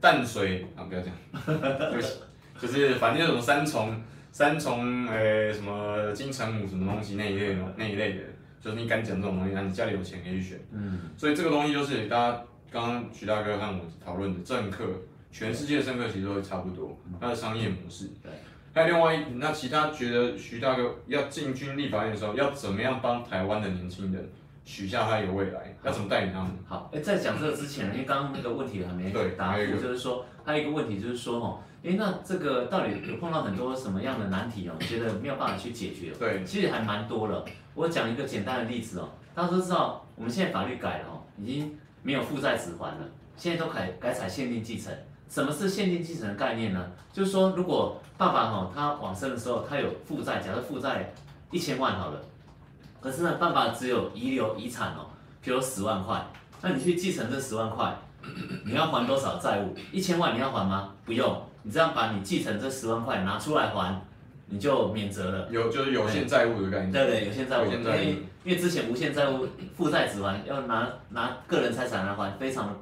淡水啊，不要这样，对不起，就是反正那种三重三重诶什么金城武什么东西那一类的那一类的。就是你敢讲这种东西，那你家里有钱可以选。嗯，所以这个东西就是大家刚刚徐大哥和我讨论的政客，全世界的政客其实都会差不多，他的商业模式。对。还有另外一，那其他觉得徐大哥要进军立法院的时候，要怎么样帮台湾的年轻人许下他一个未来？要怎么带领他们？好，哎，在讲这个之前，因为刚刚那个问题还没答复，就是说还有一个问题就是说哈，哎，那这个到底有碰到很多什么样的难题哦？觉得没有办法去解决？对，其实还蛮多了。我讲一个简单的例子哦，大家都知道，我们现在法律改了哦，已经没有负债子还了，现在都改改采限定继承。什么是限定继承的概念呢？就是说，如果爸爸哈他往生的时候，他有负债，假设负债一千万好了，可是呢，爸爸只有遗留遗产哦，比如十万块，那你去继承这十万块，你要还多少债务？一千万你要还吗？不用，你这样把你继承这十万块拿出来还，你就免责了。有就是有限债务的概念。对对，有限债务。因为因为之前无限债务负债只还要拿拿个人财产来还，非常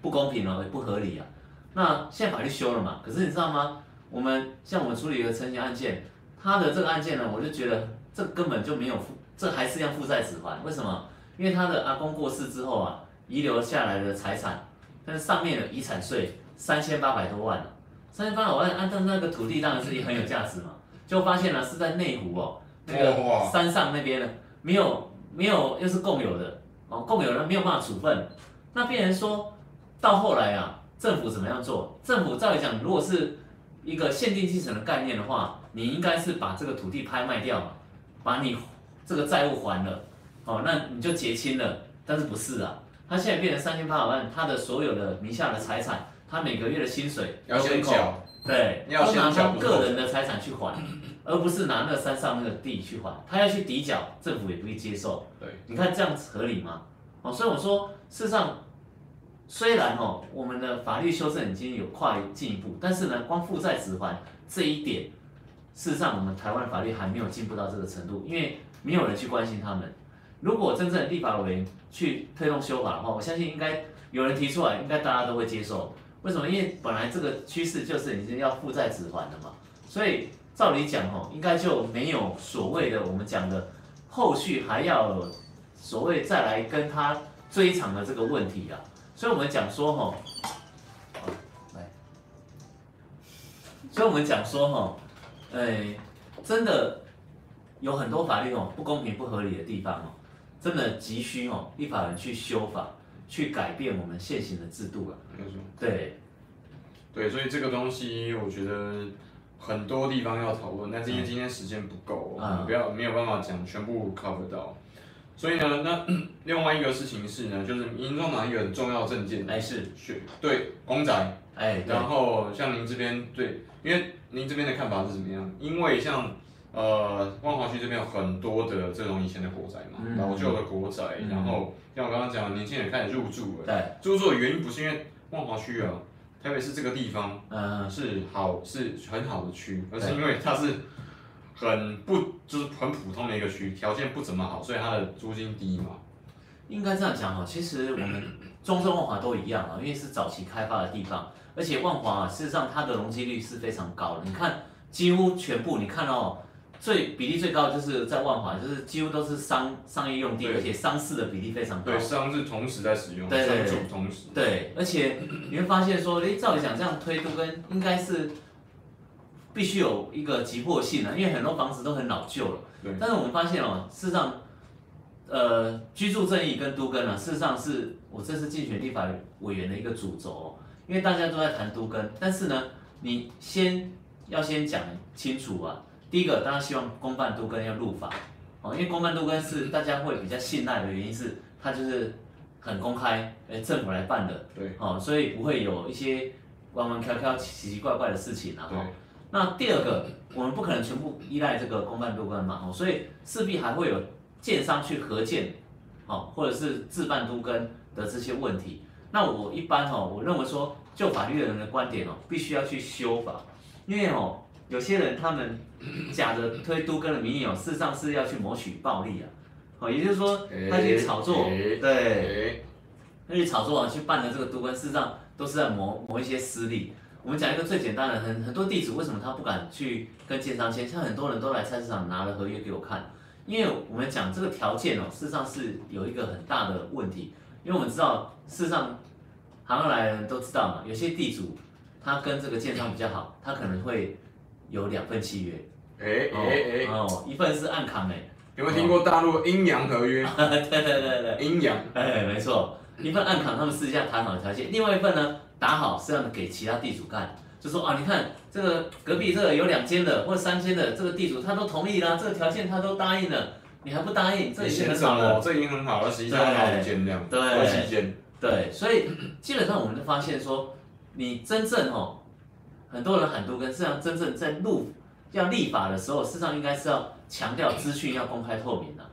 不公平哦，也不合理啊。那现在法律修了嘛？可是你知道吗？我们像我们处理一个陈情案件，他的这个案件呢，我就觉得这根本就没有负，这还是要负债子还。为什么？因为他的阿公过世之后啊，遗留下来的财产，但是上面的遗产税三千八百多万了，三千八百万按照那个土地当然是也很有价值嘛，就发现了是在内湖哦，那个山上那边呢，没有没有又是共有的哦，共有的没有办法处分，那变成说到后来啊。政府怎么样做？政府照理讲，如果是一个限定继承的概念的话，你应该是把这个土地拍卖掉嘛，把你这个债务还了，哦，那你就结清了。但是不是啊？他现在变成三千八百万，他的所有的名下的财产，他每个月的薪水要先缴，对，都拿他个人的财产去还，而不是拿那山上那个地去还，他要去抵缴，政府也不会接受。对，你看这样子合理吗？哦，所以我说，事实上。虽然哦，我们的法律修正已经有快进一步，但是呢，光负债子还这一点，事实上我们台湾法律还没有进步到这个程度，因为没有人去关心他们。如果真正立法委员去推动修法的话，我相信应该有人提出来，应该大家都会接受。为什么？因为本来这个趋势就是已经要负债子还的嘛，所以照理讲哦，应该就没有所谓的我们讲的后续还要所谓再来跟他追偿的这个问题啊。所以我们讲说哈，来，所以我们讲说哈，哎，真的有很多法律哦不公平不合理的地方哦，真的急需哦立法人去修法，去改变我们现行的制度了。没错。对，对，所以这个东西我觉得很多地方要讨论，但是因为今天时间不够，嗯、不要没有办法讲全部 cover 到。所以呢，那 另外一个事情是呢，就是民众党一个很重要的证件，哎是，对公宅，哎，然后像您这边对，因为您这边的看法是怎么样？因为像呃万华区这边有很多的这种以前的国宅嘛，嗯、老旧的国宅，嗯、然后像我刚刚讲，年轻人开始入住了，对，入住的原因不是因为万华区啊，特别是这个地方，嗯，是好是很好的区，而是因为它是。很不就是很普通的一个区，条件不怎么好，所以它的租金低嘛。应该这样讲哈，其实我们中正万华都一样啊，因为是早期开发的地方，而且万华啊，事实上它的容积率是非常高的。你看，几乎全部你看哦，最比例最高的就是在万华，就是几乎都是商商业用地，而且商事的比例非常高。对，商是同时在使用，对对对，同时。对，而且你会发现说，诶，照理讲这样推都更应该是。必须有一个急迫性啊，因为很多房子都很老旧了。对。但是我们发现哦，事实上，呃，居住正义跟都更啊，事实上是我这次竞选立法委员的一个主轴哦。因为大家都在谈都更，但是呢，你先要先讲清楚啊。第一个，大家希望公办都跟要入法哦，因为公办都跟是大家会比较信赖的原因是，它就是很公开，哎，政府来办的。对。哦，所以不会有一些弯弯翘翘、奇奇怪怪的事情然后。那第二个，我们不可能全部依赖这个公办都跟嘛，哦，所以势必还会有建商去合建，哦，或者是自办都跟的这些问题。那我一般哦，我认为说，就法律的人的观点哦，必须要去修法，因为哦，有些人他们假的推都更的名义哦，事实上是要去谋取暴利啊，哦，也就是说他去炒作，对，他去炒作啊，去办的这个都跟，事实上都是在谋谋一些私利。我们讲一个最简单的，很很多地主为什么他不敢去跟建商签？像很多人都来菜市场拿了合约给我看，因为我们讲这个条件哦，事实上是有一个很大的问题，因为我们知道，事实上行来人都知道嘛，有些地主他跟这个建商比较好，他可能会有两份契约，哎哎哎，哦，一份是暗扛哎，有没有听过大陆阴阳合约？对对对对，阴阳，哎，没错，一份暗扛，他们私下谈好的条件，另外一份呢？打好是让给其他地主干，就说啊，你看这个隔壁这个有两间的或者三间的这个地主他都同意啦，这个条件他都答应了，你还不答应，这已经很好了，这已经很好了，实际上好几间这样，好几间，对，所以基本上我们就发现说，你真正哦，很多人喊都更，实际上真正在入要立法的时候，事实上应该是要强调资讯要公开透明的，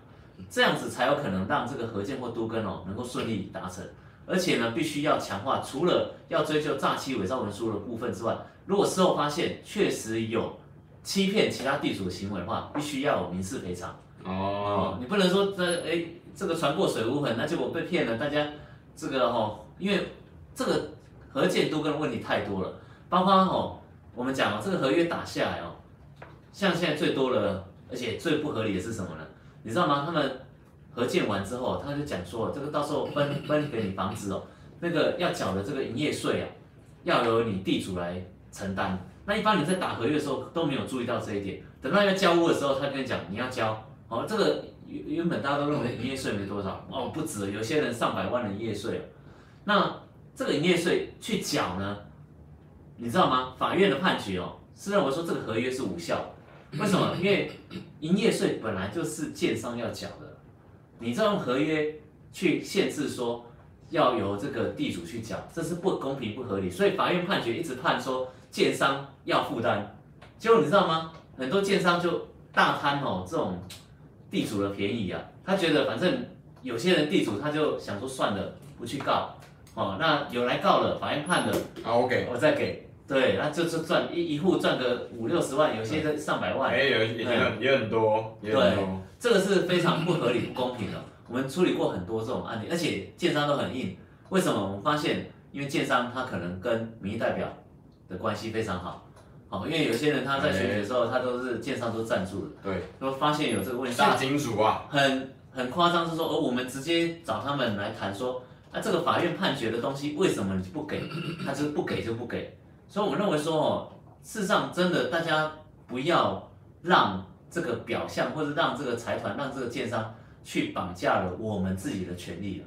这样子才有可能让这个合建或都更哦能够顺利达成。而且呢，必须要强化，除了要追究诈欺伪造文书的部分之外，如果事后发现确实有欺骗其他地主的行为的话，必须要有民事赔偿。哦，你不能说这哎这个船过水无痕，那结果被骗了，大家这个哦，因为这个合建都跟问题太多了，包括哦，我们讲哦，这个合约打下来哦，像现在最多的，而且最不合理的是什么呢？你知道吗？他们合建完之后，他就讲说，这个到时候分分给你房子哦，那个要缴的这个营业税啊，要由你地主来承担。那一般你在打合约的时候都没有注意到这一点，等到要交屋的时候，他跟你讲你要交。哦，这个原原本大家都认为营业税没多少，哦不止，有些人上百万的营业税。那这个营业税去缴呢？你知道吗？法院的判决哦，是认为说这个合约是无效。为什么？因为营业税本来就是建商要缴的，你这用合约去限制说要由这个地主去缴，这是不公平不合理。所以法院判决一直判说建商要负担，结果你知道吗？很多建商就大贪哦这种地主的便宜啊，他觉得反正有些人地主他就想说算了，不去告，哦，那有来告了，法院判了，好，我给，我再给。对，那就是赚一一户赚个五六十万，有些的上百万。哎，有也很也很多，也很多。这个是非常不合理、不公平的。我们处理过很多这种案例，而且建商都很硬。为什么？我们发现，因为建商他可能跟民意代表的关系非常好，好，因为有些人他在选举的时候，他都是建商都赞助的。对。都发现有这个问题。大金主啊。很很夸张，是说，而我们直接找他们来谈说，那这个法院判决的东西，为什么你不给？他就是不给就不给。所以，我认为说哦，事实上，真的，大家不要让这个表象，或者让这个财团，让这个建商去绑架了我们自己的权利了。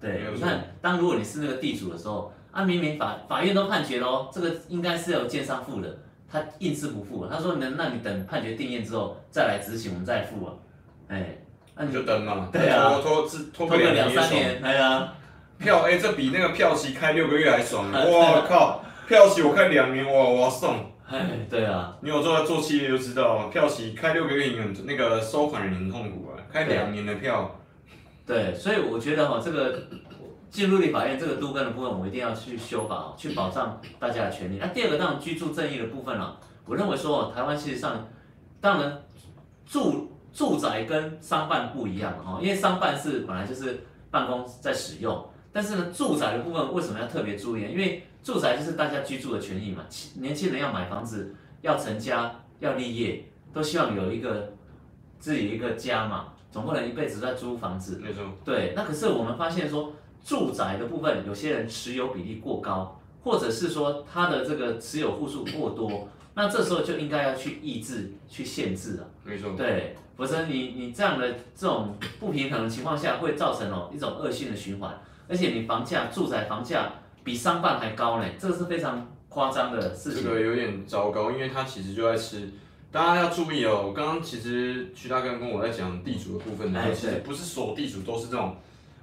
对，你看，当如果你是那个地主的时候，啊，明明法法院都判决喽哦，这个应该是由建商付的，他硬是不付，他说能，那你等判决定谳之后再来执行，我们再付啊。哎，那你就等嘛，对啊，拖拖拖个两三年，哎呀，票哎，这比那个票期开六个月还爽，我靠！票期我开两年，哇，我要送。哎，对啊，你有做做企业就知道，票期开六个月，你很那个收款人很痛苦啊。开两年的票。对，所以我觉得哈，这个进入立法院这个都根的部分，我一定要去修法，哦去保障大家的权利。那第二个，当然居住正义的部分了，我认为说哦，台湾事实上，当然住住宅跟商办不一样哈，因为商办是本来就是办公在使用，但是呢，住宅的部分为什么要特别注意呢？因为住宅就是大家居住的权益嘛，年轻人要买房子、要成家、要立业，都希望有一个自己一个家嘛，总不能一辈子在租房子。没错。对，那可是我们发现说，住宅的部分，有些人持有比例过高，或者是说他的这个持有户数过多，那这时候就应该要去抑制、去限制了。没错。对，否则你你这样的这种不平衡的情况下，会造成哦一种恶性的循环，而且你房价、住宅房价。比商办还高呢，这个是非常夸张的事情。这个有点糟糕，因为他其实就在吃。大家要注意哦，我刚刚其实徐大哥跟我在讲地主的部分的时候，其实不是所有地主都是这种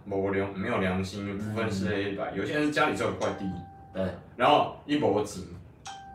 某良没有良心的部分是黑白，有些人是家里只有块地，对，然后一脖子，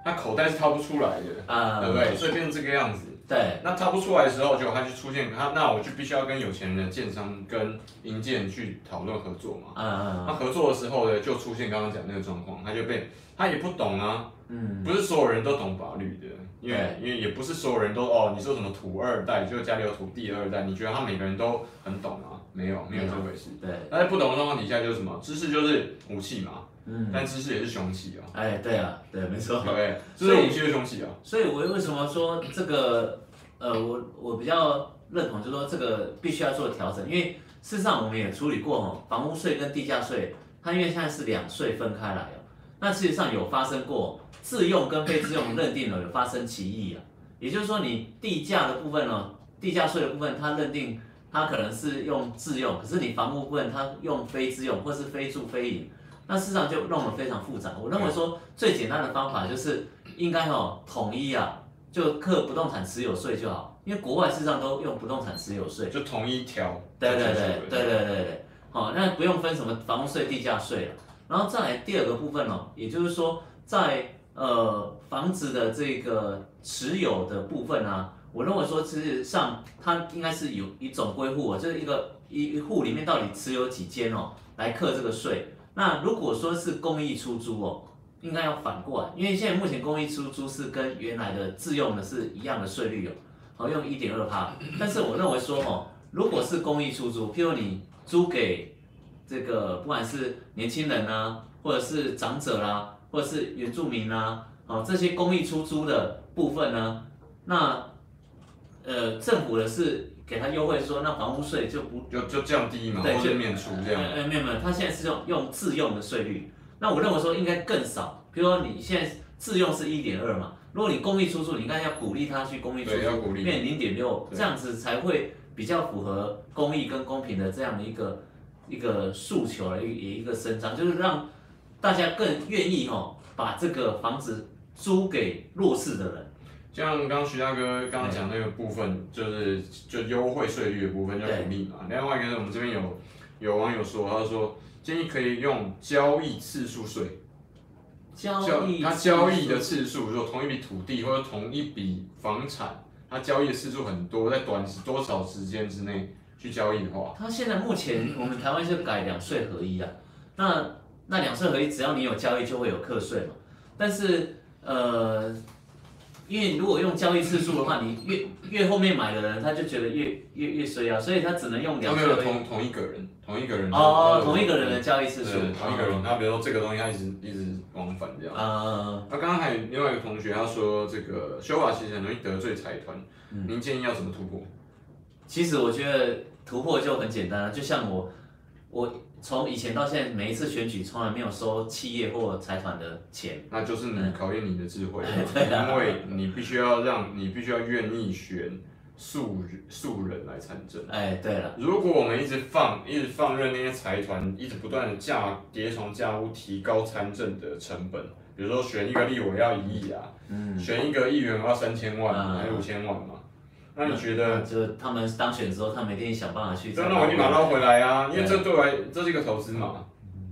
他口袋是掏不出来的，啊，对不对？所以变成这个样子。对，那他不出来的时候，就他就出现他，那我就必须要跟有钱人的建商跟营建去讨论合作嘛。嗯嗯。那合作的时候呢，就出现刚刚讲那个状况，他就被他也不懂啊。嗯。不是所有人都懂法律的，因为因为也不是所有人都哦，你说什么土二代，就家里有土地二代，你觉得他每个人都很懂啊？没有，没有这回事。对。那在不懂的状况底下，就是什么？知识就是武器嘛。嗯。但知识也是凶器哦。哎，对啊，对，没错。对，知识武器是凶器啊。所以我为什么说这个？呃，我我比较认同，就是说这个必须要做调整，因为事实上我们也处理过哈，房屋税跟地价税，它因为现在是两税分开来哦，那事实上有发生过自用跟非自用认定了有发生歧义啊，也就是说你地价的部分呢，地价税的部分它认定它可能是用自用，可是你房屋部分它用非自用或是非住非营，那事实上就弄得非常复杂。我认为说最简单的方法就是应该哦统一啊。就课不动产持有税就好，因为国外事实上都用不动产持有税，就统一调。对对对对对对对，好，那不用分什么房屋税、地价税了。然后再来第二个部分哦，也就是说在呃房子的这个持有的部分啊，我认为说事实上它应该是有一种归户啊，就是一个一户里面到底持有几间哦，来课这个税。那如果说是公益出租哦，应该要反过来，因为现在目前公益出租是跟原来的自用的是一样的税率哦，好用一点二趴。但是我认为说哦，如果是公益出租，譬如你租给这个不管是年轻人啊，或者是长者啦、或者是原住民啊，哦这些公益出租的部分呢，那呃政府的是。给他优惠说，那房屋税就不就就降低嘛，对，或者免除这样。呃呃，没有没有，他现在是用用自用的税率。那我认为说应该更少，比如说你现在自用是一点二嘛，如果你公益出租，你应该要鼓励他去公益出租，变零点六，这样子才会比较符合公益跟公平的这样的一个一个诉求的一一个伸张，就是让大家更愿意哈把这个房子租给弱势的人。像刚刚徐大哥刚刚讲那个部分，就是就优惠税率的部分叫鼓励嘛。另外一个我们这边有有网友说，他说建议可以用交易次数税。交易他交易的次数，如果同一笔土地或者同一笔房产，他交易的次数很多，在短时多少时间之内去交易的话，他现在目前我们台湾是改两税合一啊。那那两税合一，只要你有交易就会有课税嘛。但是呃。因为如果用交易次数的话，你越越后面买的人，他就觉得越越越衰啊，所以他只能用两个。同同一个人，同一个人。哦，同一个人的交易次数。同一个人，那比如说这个东西，他一直一直往返这样。啊。那刚刚还有另外一个同学，他说这个修法其实很容易得罪财团，您建议要怎么突破？其实我觉得突破就很简单，就像我我。从以前到现在，每一次选举从来没有收企业或财团的钱，那就是你考验你的智慧，因为你必须要让你必须要愿意选素素人来参政。哎，对了，如果我们一直放一直放任那些财团一直不断的价叠床架屋，提高参政的成本，比如说选一个立委要一亿啊，嗯，选一个议员要三千万，还是五千万嘛。那你觉得，就他们当选之后，他们一定想办法去。对，那我一定把它捞回来啊，因为这对我来，这是一个投资嘛。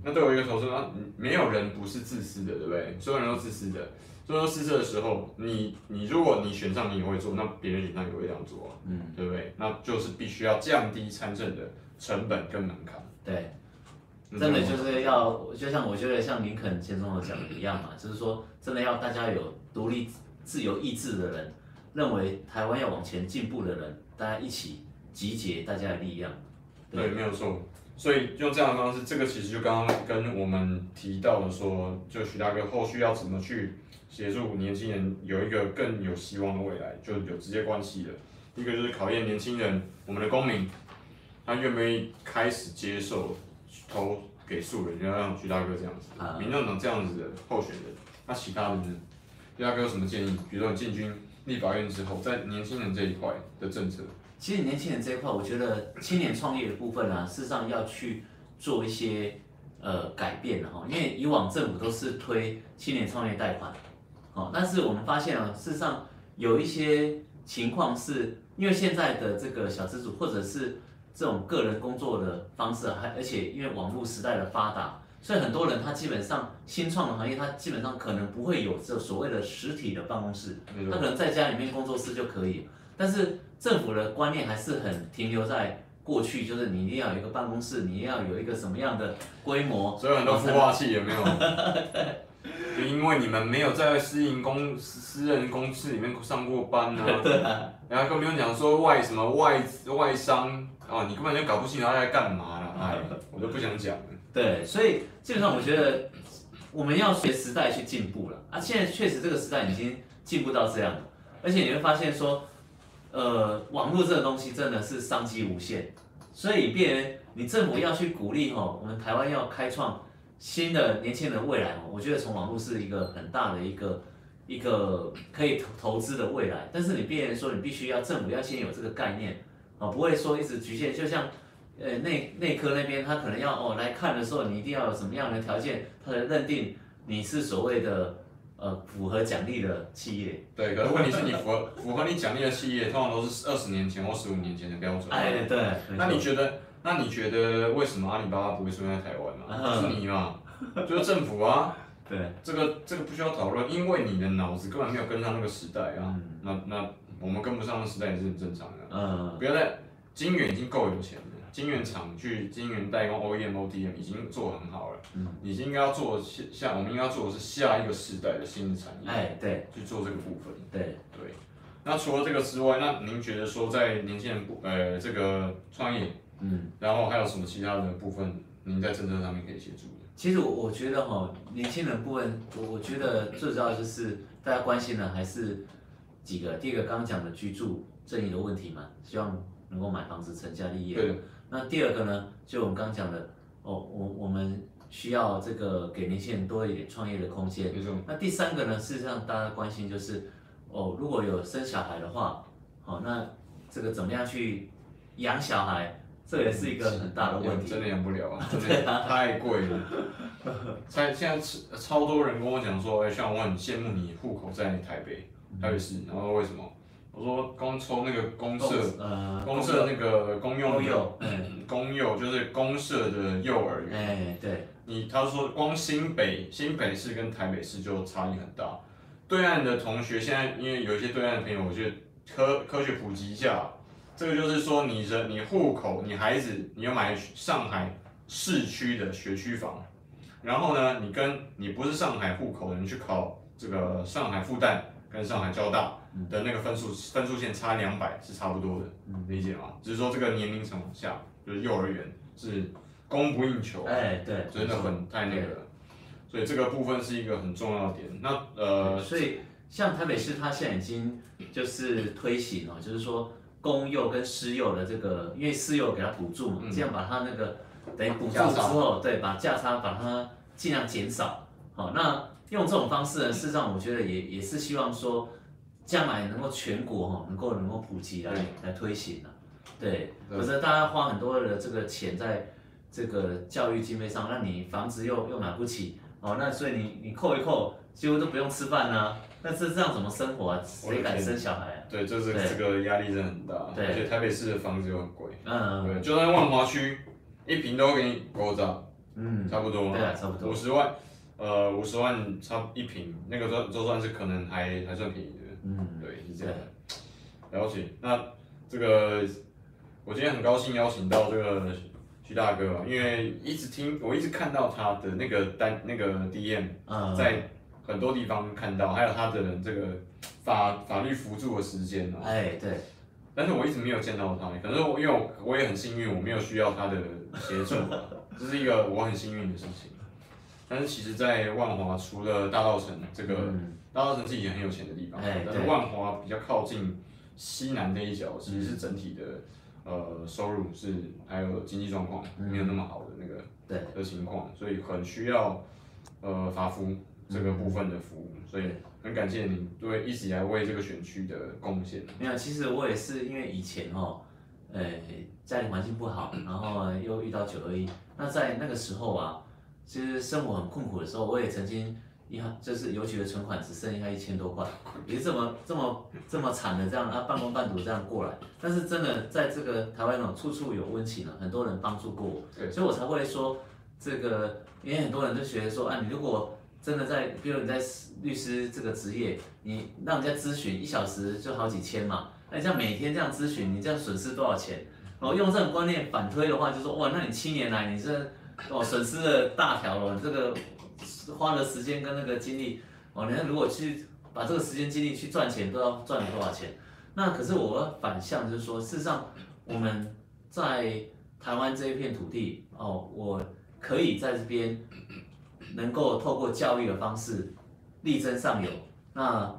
那对我一个投资，那没有人不是自私的，对不对？所有人都自私的。所以说，试车的时候，你你如果你选上，你也会做，那别人选上也会这样做啊，嗯，对不对？那就是必须要降低参政的成本跟门槛。对，真的就是要，就像我觉得像林肯先生讲的一样嘛，就是说，真的要大家有独立自由意志的人。认为台湾要往前进步的人，大家一起集结大家的力量。对，对没有错。所以用这样的方式，这个其实就刚刚跟我们提到的说，就徐大哥后续要怎么去协助年轻人有一个更有希望的未来，就有直接关系的。一个就是考验年轻人，我们的公民，他愿不愿意开始接受投给素人，就要像徐大哥这样子，民众党这样子的候选人。那其他的呢？徐大哥有什么建议？比如说你进军。立法院之后，在年轻人这一块的政策，其实年轻人这一块，我觉得青年创业的部分啊，事实上要去做一些呃改变的哈，因为以往政府都是推青年创业贷款，哦，但是我们发现啊，事实上有一些情况是，因为现在的这个小资主或者是这种个人工作的方式，还而且因为网络时代的发达。所以很多人他基本上新创的行业，他基本上可能不会有这所谓的实体的办公室，他可能在家里面工作室就可以。但是政府的观念还是很停留在过去，就是你一定要有一个办公室，你要有一个什么样的规模。所以很多孵化器有没有？就因为你们没有在私营公私人公司里面上过班呢、啊。对啊。然后更不用讲说外什么外外商啊，你根本就搞不清他在干嘛了。哎，我都不想讲了。对，所以基本上我觉得我们要随时代去进步了啊！现在确实这个时代已经进步到这样了，而且你会发现说，呃，网络这个东西真的是商机无限，所以变成你政府要去鼓励哈，我们台湾要开创新的年轻人未来哦，我觉得从网络是一个很大的一个一个可以投投资的未来，但是你变成说你必须要政府要先有这个概念啊，不会说一直局限，就像。呃，内内科那边他可能要哦来看的时候，你一定要有什么样的条件，他才认定你是所谓的呃符合奖励的企业。对，可是问题是你符合符合你奖励的企业，通常都是二十年前或十五年前的标准。哎，对。那你觉得，那你觉得为什么阿里巴巴不会出现在台湾嘛？就是你嘛，就是政府啊。对。这个这个不需要讨论，因为你的脑子根本没有跟上那个时代啊。嗯、那那我们跟不上那个时代也是很正常的。嗯。不要再，金元已经够有钱了。晶圆厂去晶圆代工 OEM、ODM 已经做得很好了，嗯，你应该要做下下，我们应该要做的是下一个时代的新的产业，哎，对，去做这个部分。对，对。那除了这个之外，那您觉得说在年轻人部呃这个创业，嗯，然后还有什么其他的部分，您在政策上面可以协助的？其实我我觉得哈，年轻人部分，我我觉得最主要就是大家关心的还是几个，第一个刚刚讲的居住正义的问题嘛，希望能够买房子成家立业。对。那第二个呢，就我们刚刚讲的，哦，我我们需要这个给年轻人多一点创业的空间。那第三个呢，事实上大家关心就是，哦，如果有生小孩的话，好，那这个怎么样去养小孩？这也是一个很大的问题，真的养不了啊，真的太贵了。在现在超多人跟我讲说，哎，像我很羡慕你户口在台北，台北市，然后为什么？我说刚抽那个公社，呃，公社那个公用幼，嗯，公幼就是公社的幼儿园，哎，对，你他说光新北新北市跟台北市就差异很大。对岸的同学现在因为有一些对岸的朋友，我觉得科科学普及一下。这个就是说，你人你户口，你孩子，你要买上海市区的学区房，然后呢，你跟你不是上海户口的人去考这个上海复旦跟上海交大的那个分数分数线差两百是差不多的，理解吗？只是说这个年龄层下，就是幼儿园是供不应求，哎，对，真的很太那个了，所以这个部分是一个很重要的点。那呃，所以像台北市，它现在已经就是推行了，就是说。公幼跟私幼的这个，因为私幼给它补助嘛，这样把它那个等于补助之后，对，把价差把它尽量减少。好，那用这种方式呢，事实上我觉得也也是希望说，将来能够全国哈，能够能够普及来来推行了。对，否则大家花很多的这个钱在这个教育经费上，那你房子又又买不起，哦，那所以你你扣一扣，几乎都不用吃饭呢。那这这样怎么生活啊？谁敢生小孩啊？对，就是这个压力真的很大，而且台北市的房子又很贵。嗯，对，就在万华区，一平都给你五十，嗯，差不多。对啊，差不多。五十万，呃，五十万差一平，那个都都算是可能还还算便宜的。嗯，对，是这样的。了解。那这个，我今天很高兴邀请到这个徐大哥，因为一直听，我一直看到他的那个单那个 DM，在。很多地方看到，还有他的这个法法律辅助的时间啊。哎，对。但是我一直没有见到他，可是我因为我我也很幸运，我没有需要他的协助，这是一个我很幸运的事情。但是其实，在万华除了大道城这个，嗯、大稻埕是以前很有钱的地方，哎、但是万华比较靠近西南那一角，其实是整体的、嗯、呃收入是还有经济状况没有那么好的那个对的情况，所以很需要呃法服。这个部分的服务，嗯、所以很感谢您对一直以来为这个选区的贡献。没有，其实我也是因为以前哦，呃，家庭环境不好，然后又遇到九二一，那在那个时候啊，其实生活很困苦的时候，我也曾经银行就是邮局的存款只剩下一千多块，你是这么这么这么惨的这样啊，半工半读这样过来。但是真的在这个台湾呢，处处有温情啊，很多人帮助过我，所以我才会说这个，因为很多人都觉得说，啊，你如果真的在，比如你在律师这个职业，你让人家咨询一小时就好几千嘛，那你这样每天这样咨询，你这样损失多少钱？哦，用这种观念反推的话，就说哇，那你七年来你这哦损失了大条了，这个花了时间跟那个精力，哦，你看如果去把这个时间精力去赚钱，都要赚了多少钱？那可是我反向就是说，事实上我们在台湾这一片土地，哦，我可以在这边。能够透过教育的方式力争上游，那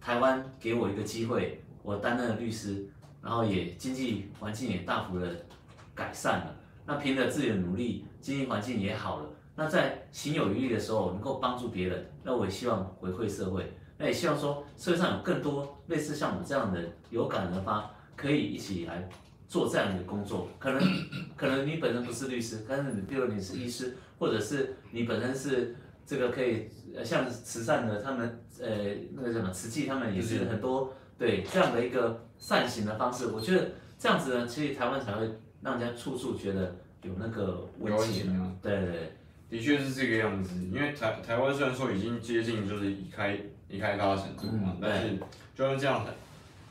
台湾给我一个机会，我担任了律师，然后也经济环境也大幅的改善了。那凭着自己的努力，经济环境也好了。那在行有余力的时候，能够帮助别人，那我也希望回馈社会。那也希望说社会上有更多类似像我这样的有感而发，可以一起来做这样的工作。可能 可能你本身不是律师，但是你比如你是医师。或者是你本身是这个可以像慈善的，他们呃那个什么慈济，他们也是很多对这样的一个善行的方式。我觉得这样子呢，其实台湾才会让人家处处觉得有那个温情对。对对，的确是这个样子。因为台台湾虽然说已经接近就是已开已开发的程度嘛，但是就算这样，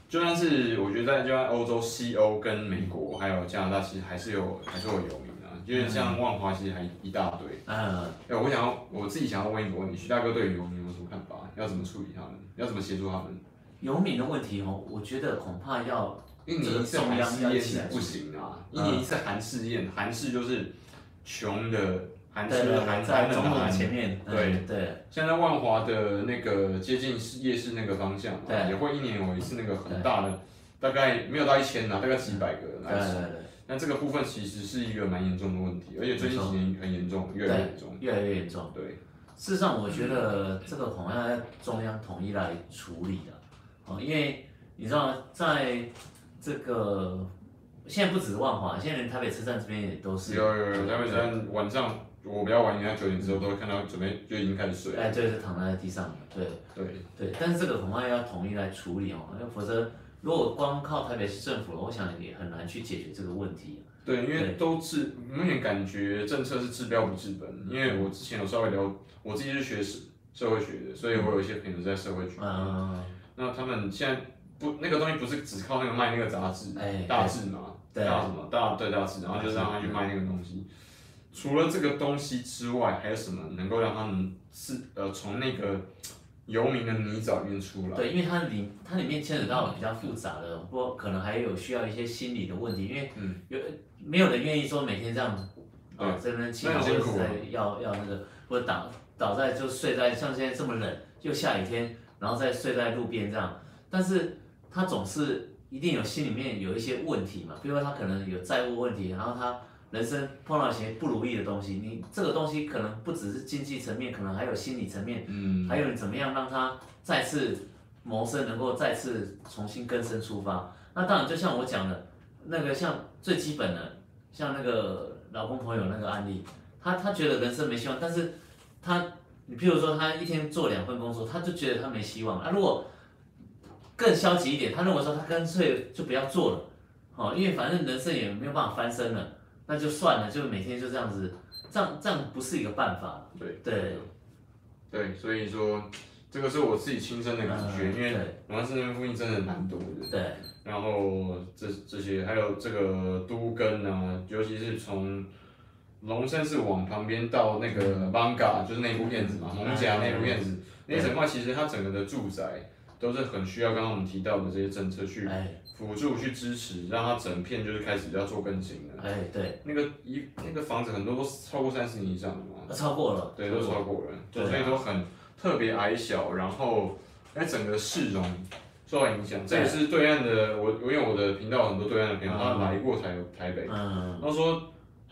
就算是我觉得在就像欧洲、西欧跟美国还有加拿大，其实还是有还是会有游民啊，因为像万华其实还一大堆。嗯，哎，我想要我自己想要问一个问题，徐大哥对游民有什么看法？要怎么处理他们？要怎么协助他们？游民的问题哦，我觉得恐怕要一年一次韩式宴是不行啊，一年一次韩式宴，韩式就是穷的。韩式的韩在总统前面，对对。现在万华的那个接近夜市那个方向，也会一年有一次那个很大的，大概没有到一千呐，大概几百个人来吃。那这个部分其实是一个蛮严重的问题，而且最近几年很严重，越来越严重，越来越严重。对，事实上我觉得这个好像要中央统一来处理的，哦，因为你知道，在这个现在不止万华，现在连台北车站这边也都是。有有有，台北车站晚上。我比较晚，应该九点之后都会看到准备就已经开始睡了。哎，对，是躺在地上。对对对，但是这个恐怕要统一来处理哦，因为否则如果光靠台北市政府，我想也很难去解决这个问题。对，因为都治，明显感觉政策是治标不治本。因为我之前有稍微聊，我自己是学社社会学的，所以我有一些朋友在社会局。嗯。那他们现在不那个东西不是只靠那个卖那个杂志，大志嘛，大什么大对大志，然后就让他去卖那个东西。除了这个东西之外，还有什么能够让他们是呃从那个游民的泥沼里面出来？对，因为它里它里面牵扯到比较复杂的，不可能还有需要一些心理的问题，因为有没有人愿意说每天这样啊这边起来或者要要那个或者倒倒在就睡在像现在这么冷又下雨天，然后再睡在路边这样，但是他总是一定有心里面有一些问题嘛，比如说他可能有债务问题，然后他。人生碰到一些不如意的东西，你这个东西可能不只是经济层面，可能还有心理层面，嗯，还有你怎么样让他再次谋生，能够再次重新根生出发。那当然，就像我讲的，那个像最基本的，像那个老公朋友那个案例，他他觉得人生没希望，但是他，你譬如说他一天做两份工作，他就觉得他没希望。啊，如果更消极一点，他认为说他干脆就不要做了，哦，因为反正人生也没有办法翻身了。那就算了，就每天就这样子，这样这样不是一个办法。对对对，所以说这个是我自己亲身的感觉，因为龙山寺那边附近真的蛮多的。对。然后这这些还有这个都根啊，尤其是从龙山寺往旁边到那个 Manga，，就是那部院子嘛，蒙甲那部院子，那整块其实它整个的住宅都是很需要刚刚我们提到的这些政策去。辅助去支持，让它整片就是开始要做更新了。哎，对，那个一那个房子很多都超过三十年以上的嘛。超过了。对，都超过了。对，所以都很特别矮小，然后哎，整个市容受到影响。这也是对岸的我，因为我的频道很多对岸的朋友，他来过台台北，嗯，他说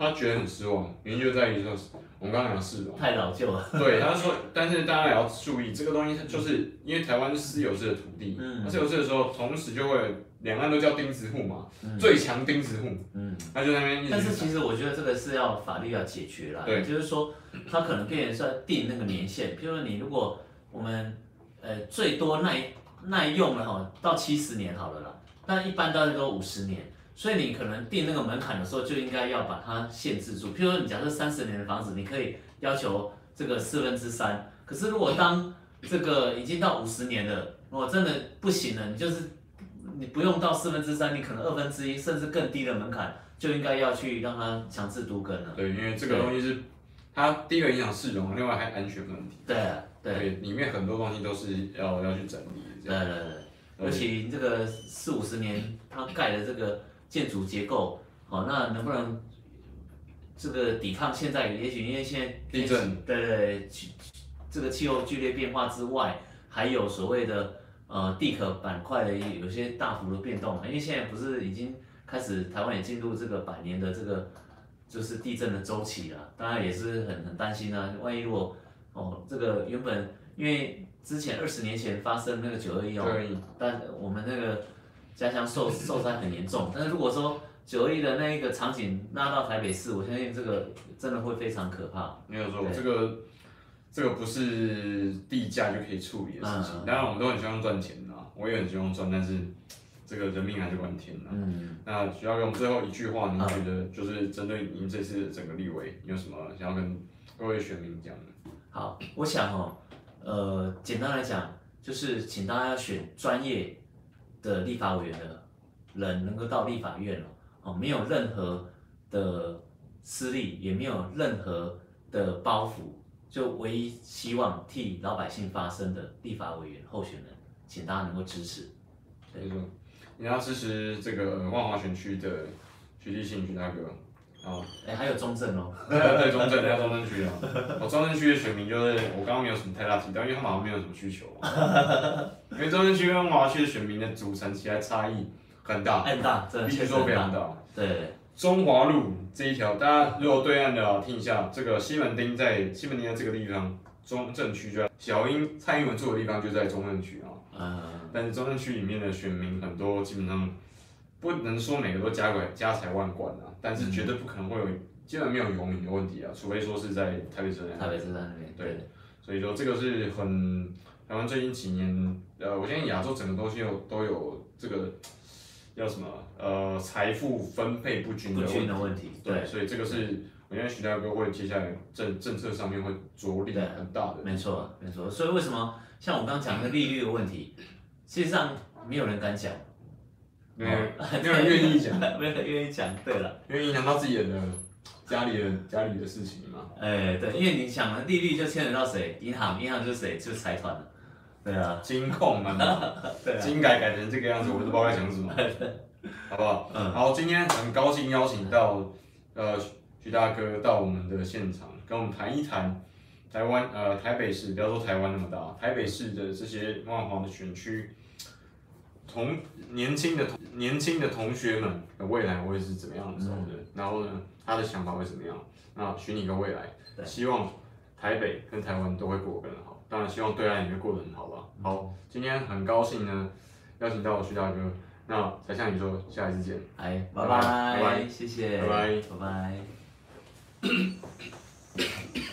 他觉得很失望，原因就在于说我们刚刚讲市容太老旧了。对，他说，但是大家也要注意，这个东西就是因为台湾是私有制的土地，嗯，私有制的时候，同时就会。两岸都叫钉子户嘛，嗯、最强钉子户，嗯，他就那边。但是其实我觉得这个是要法律要解决啦，对，就是说他可能变成是要定那个年限，譬如说你如果我们呃最多耐耐用了哈，到七十年好了啦，但一般大概都五十年，所以你可能定那个门槛的时候就应该要把它限制住。譬如说你假设三十年的房子，你可以要求这个四分之三，可是如果当这个已经到五十年了，如果真的不行了，你就是。你不用到四分之三，你可能二分之一甚至更低的门槛，就应该要去让它强制都更了。对，因为这个东西是它第一个影响市容，另外还安全问题。对对，里面很多东西都是要要去整理。对对对，尤其这个四五十年它盖的这个建筑结构，好，那能不能这个抵抗现在？也许因为现在地震，对对，气这个气候剧烈变化之外，还有所谓的。呃，地壳板块的有些大幅的变动，因为现在不是已经开始台湾也进入这个百年的这个就是地震的周期了，大家也是很很担心啊，万一如果哦这个原本因为之前二十年前发生那个九二一哦，但我们那个家乡受受灾很严重，但是如果说九二一的那一个场景拉到台北市，我相信这个真的会非常可怕。没有错，这个。这个不是地价就可以处理的事情，当然我们都很希望赚钱啊，我也很希望赚，但是这个人命还是关天呐。嗯，那徐大哥，我们最后一句话，您觉得就是针对您这次整个立委，你有什么想要跟各位选民讲的？好，我想哦，呃，简单来讲，就是请大家要选专业的立法委员的人能够到立法院了哦，没有任何的私利，也没有任何的包袱，就唯一希望替老百姓发声的立法委员候选人，请大家能够支持。对，你要支持这个万华选区的徐立信徐大哥。哦，哎，还有中正哦，对对，中正，还有中正区啊。我中正区的选民就是，我刚刚没有什么太大提到，因为他们好像没有什么需求。因为中正区跟华区的选民的组成其实差异很大，很大，真的必须说非常大。对，中华路这一条，大家如果对岸的听一下，这个西门町在西门町的这个地方，中正区就在小英蔡英文住的地方就在中正区啊。嗯。但是中正区里面的选民很多，基本上不能说每个都家管家财万贯啊。但是绝对不可能会有，基本没有游民的问题啊，除非说是在台北车站。台北车站那边。对，所以说这个是很台湾最近几年，呃，我相信亚洲整个东西有都有这个叫什么呃财富分配不均的问题。对，所以这个是我相信徐大哥会接下来政政策上面会着力很大的。没错，没错。所以为什么像我刚刚讲的利率的问题，事实上没有人敢讲。没有，没有人愿意讲，没有人愿意讲。对了，因为影响到自己的家里的家里的事情嘛。哎，对，因为你想，利率就牵扯到谁？银行，银行就是谁？就是财团了。对啊，金控嘛，对啊金改改成这个样子，我都不知道该讲什么。好不好？嗯。好，今天很高兴邀请到呃徐大哥到我们的现场，跟我们谈一谈台湾呃台北市，不要说台湾那么大，台北市的这些万华的选区。同年轻的同年轻的同学们的未来会是怎么样的？嗯、然后呢，他的想法会怎么样？那许你一个未来，希望台北跟台湾都会过得更好。当然，希望对岸也会过得很好吧。嗯、好，今天很高兴呢，邀请到我徐大哥。那才向你说，下一次见。哎，拜拜，拜拜，谢谢，拜拜，拜拜。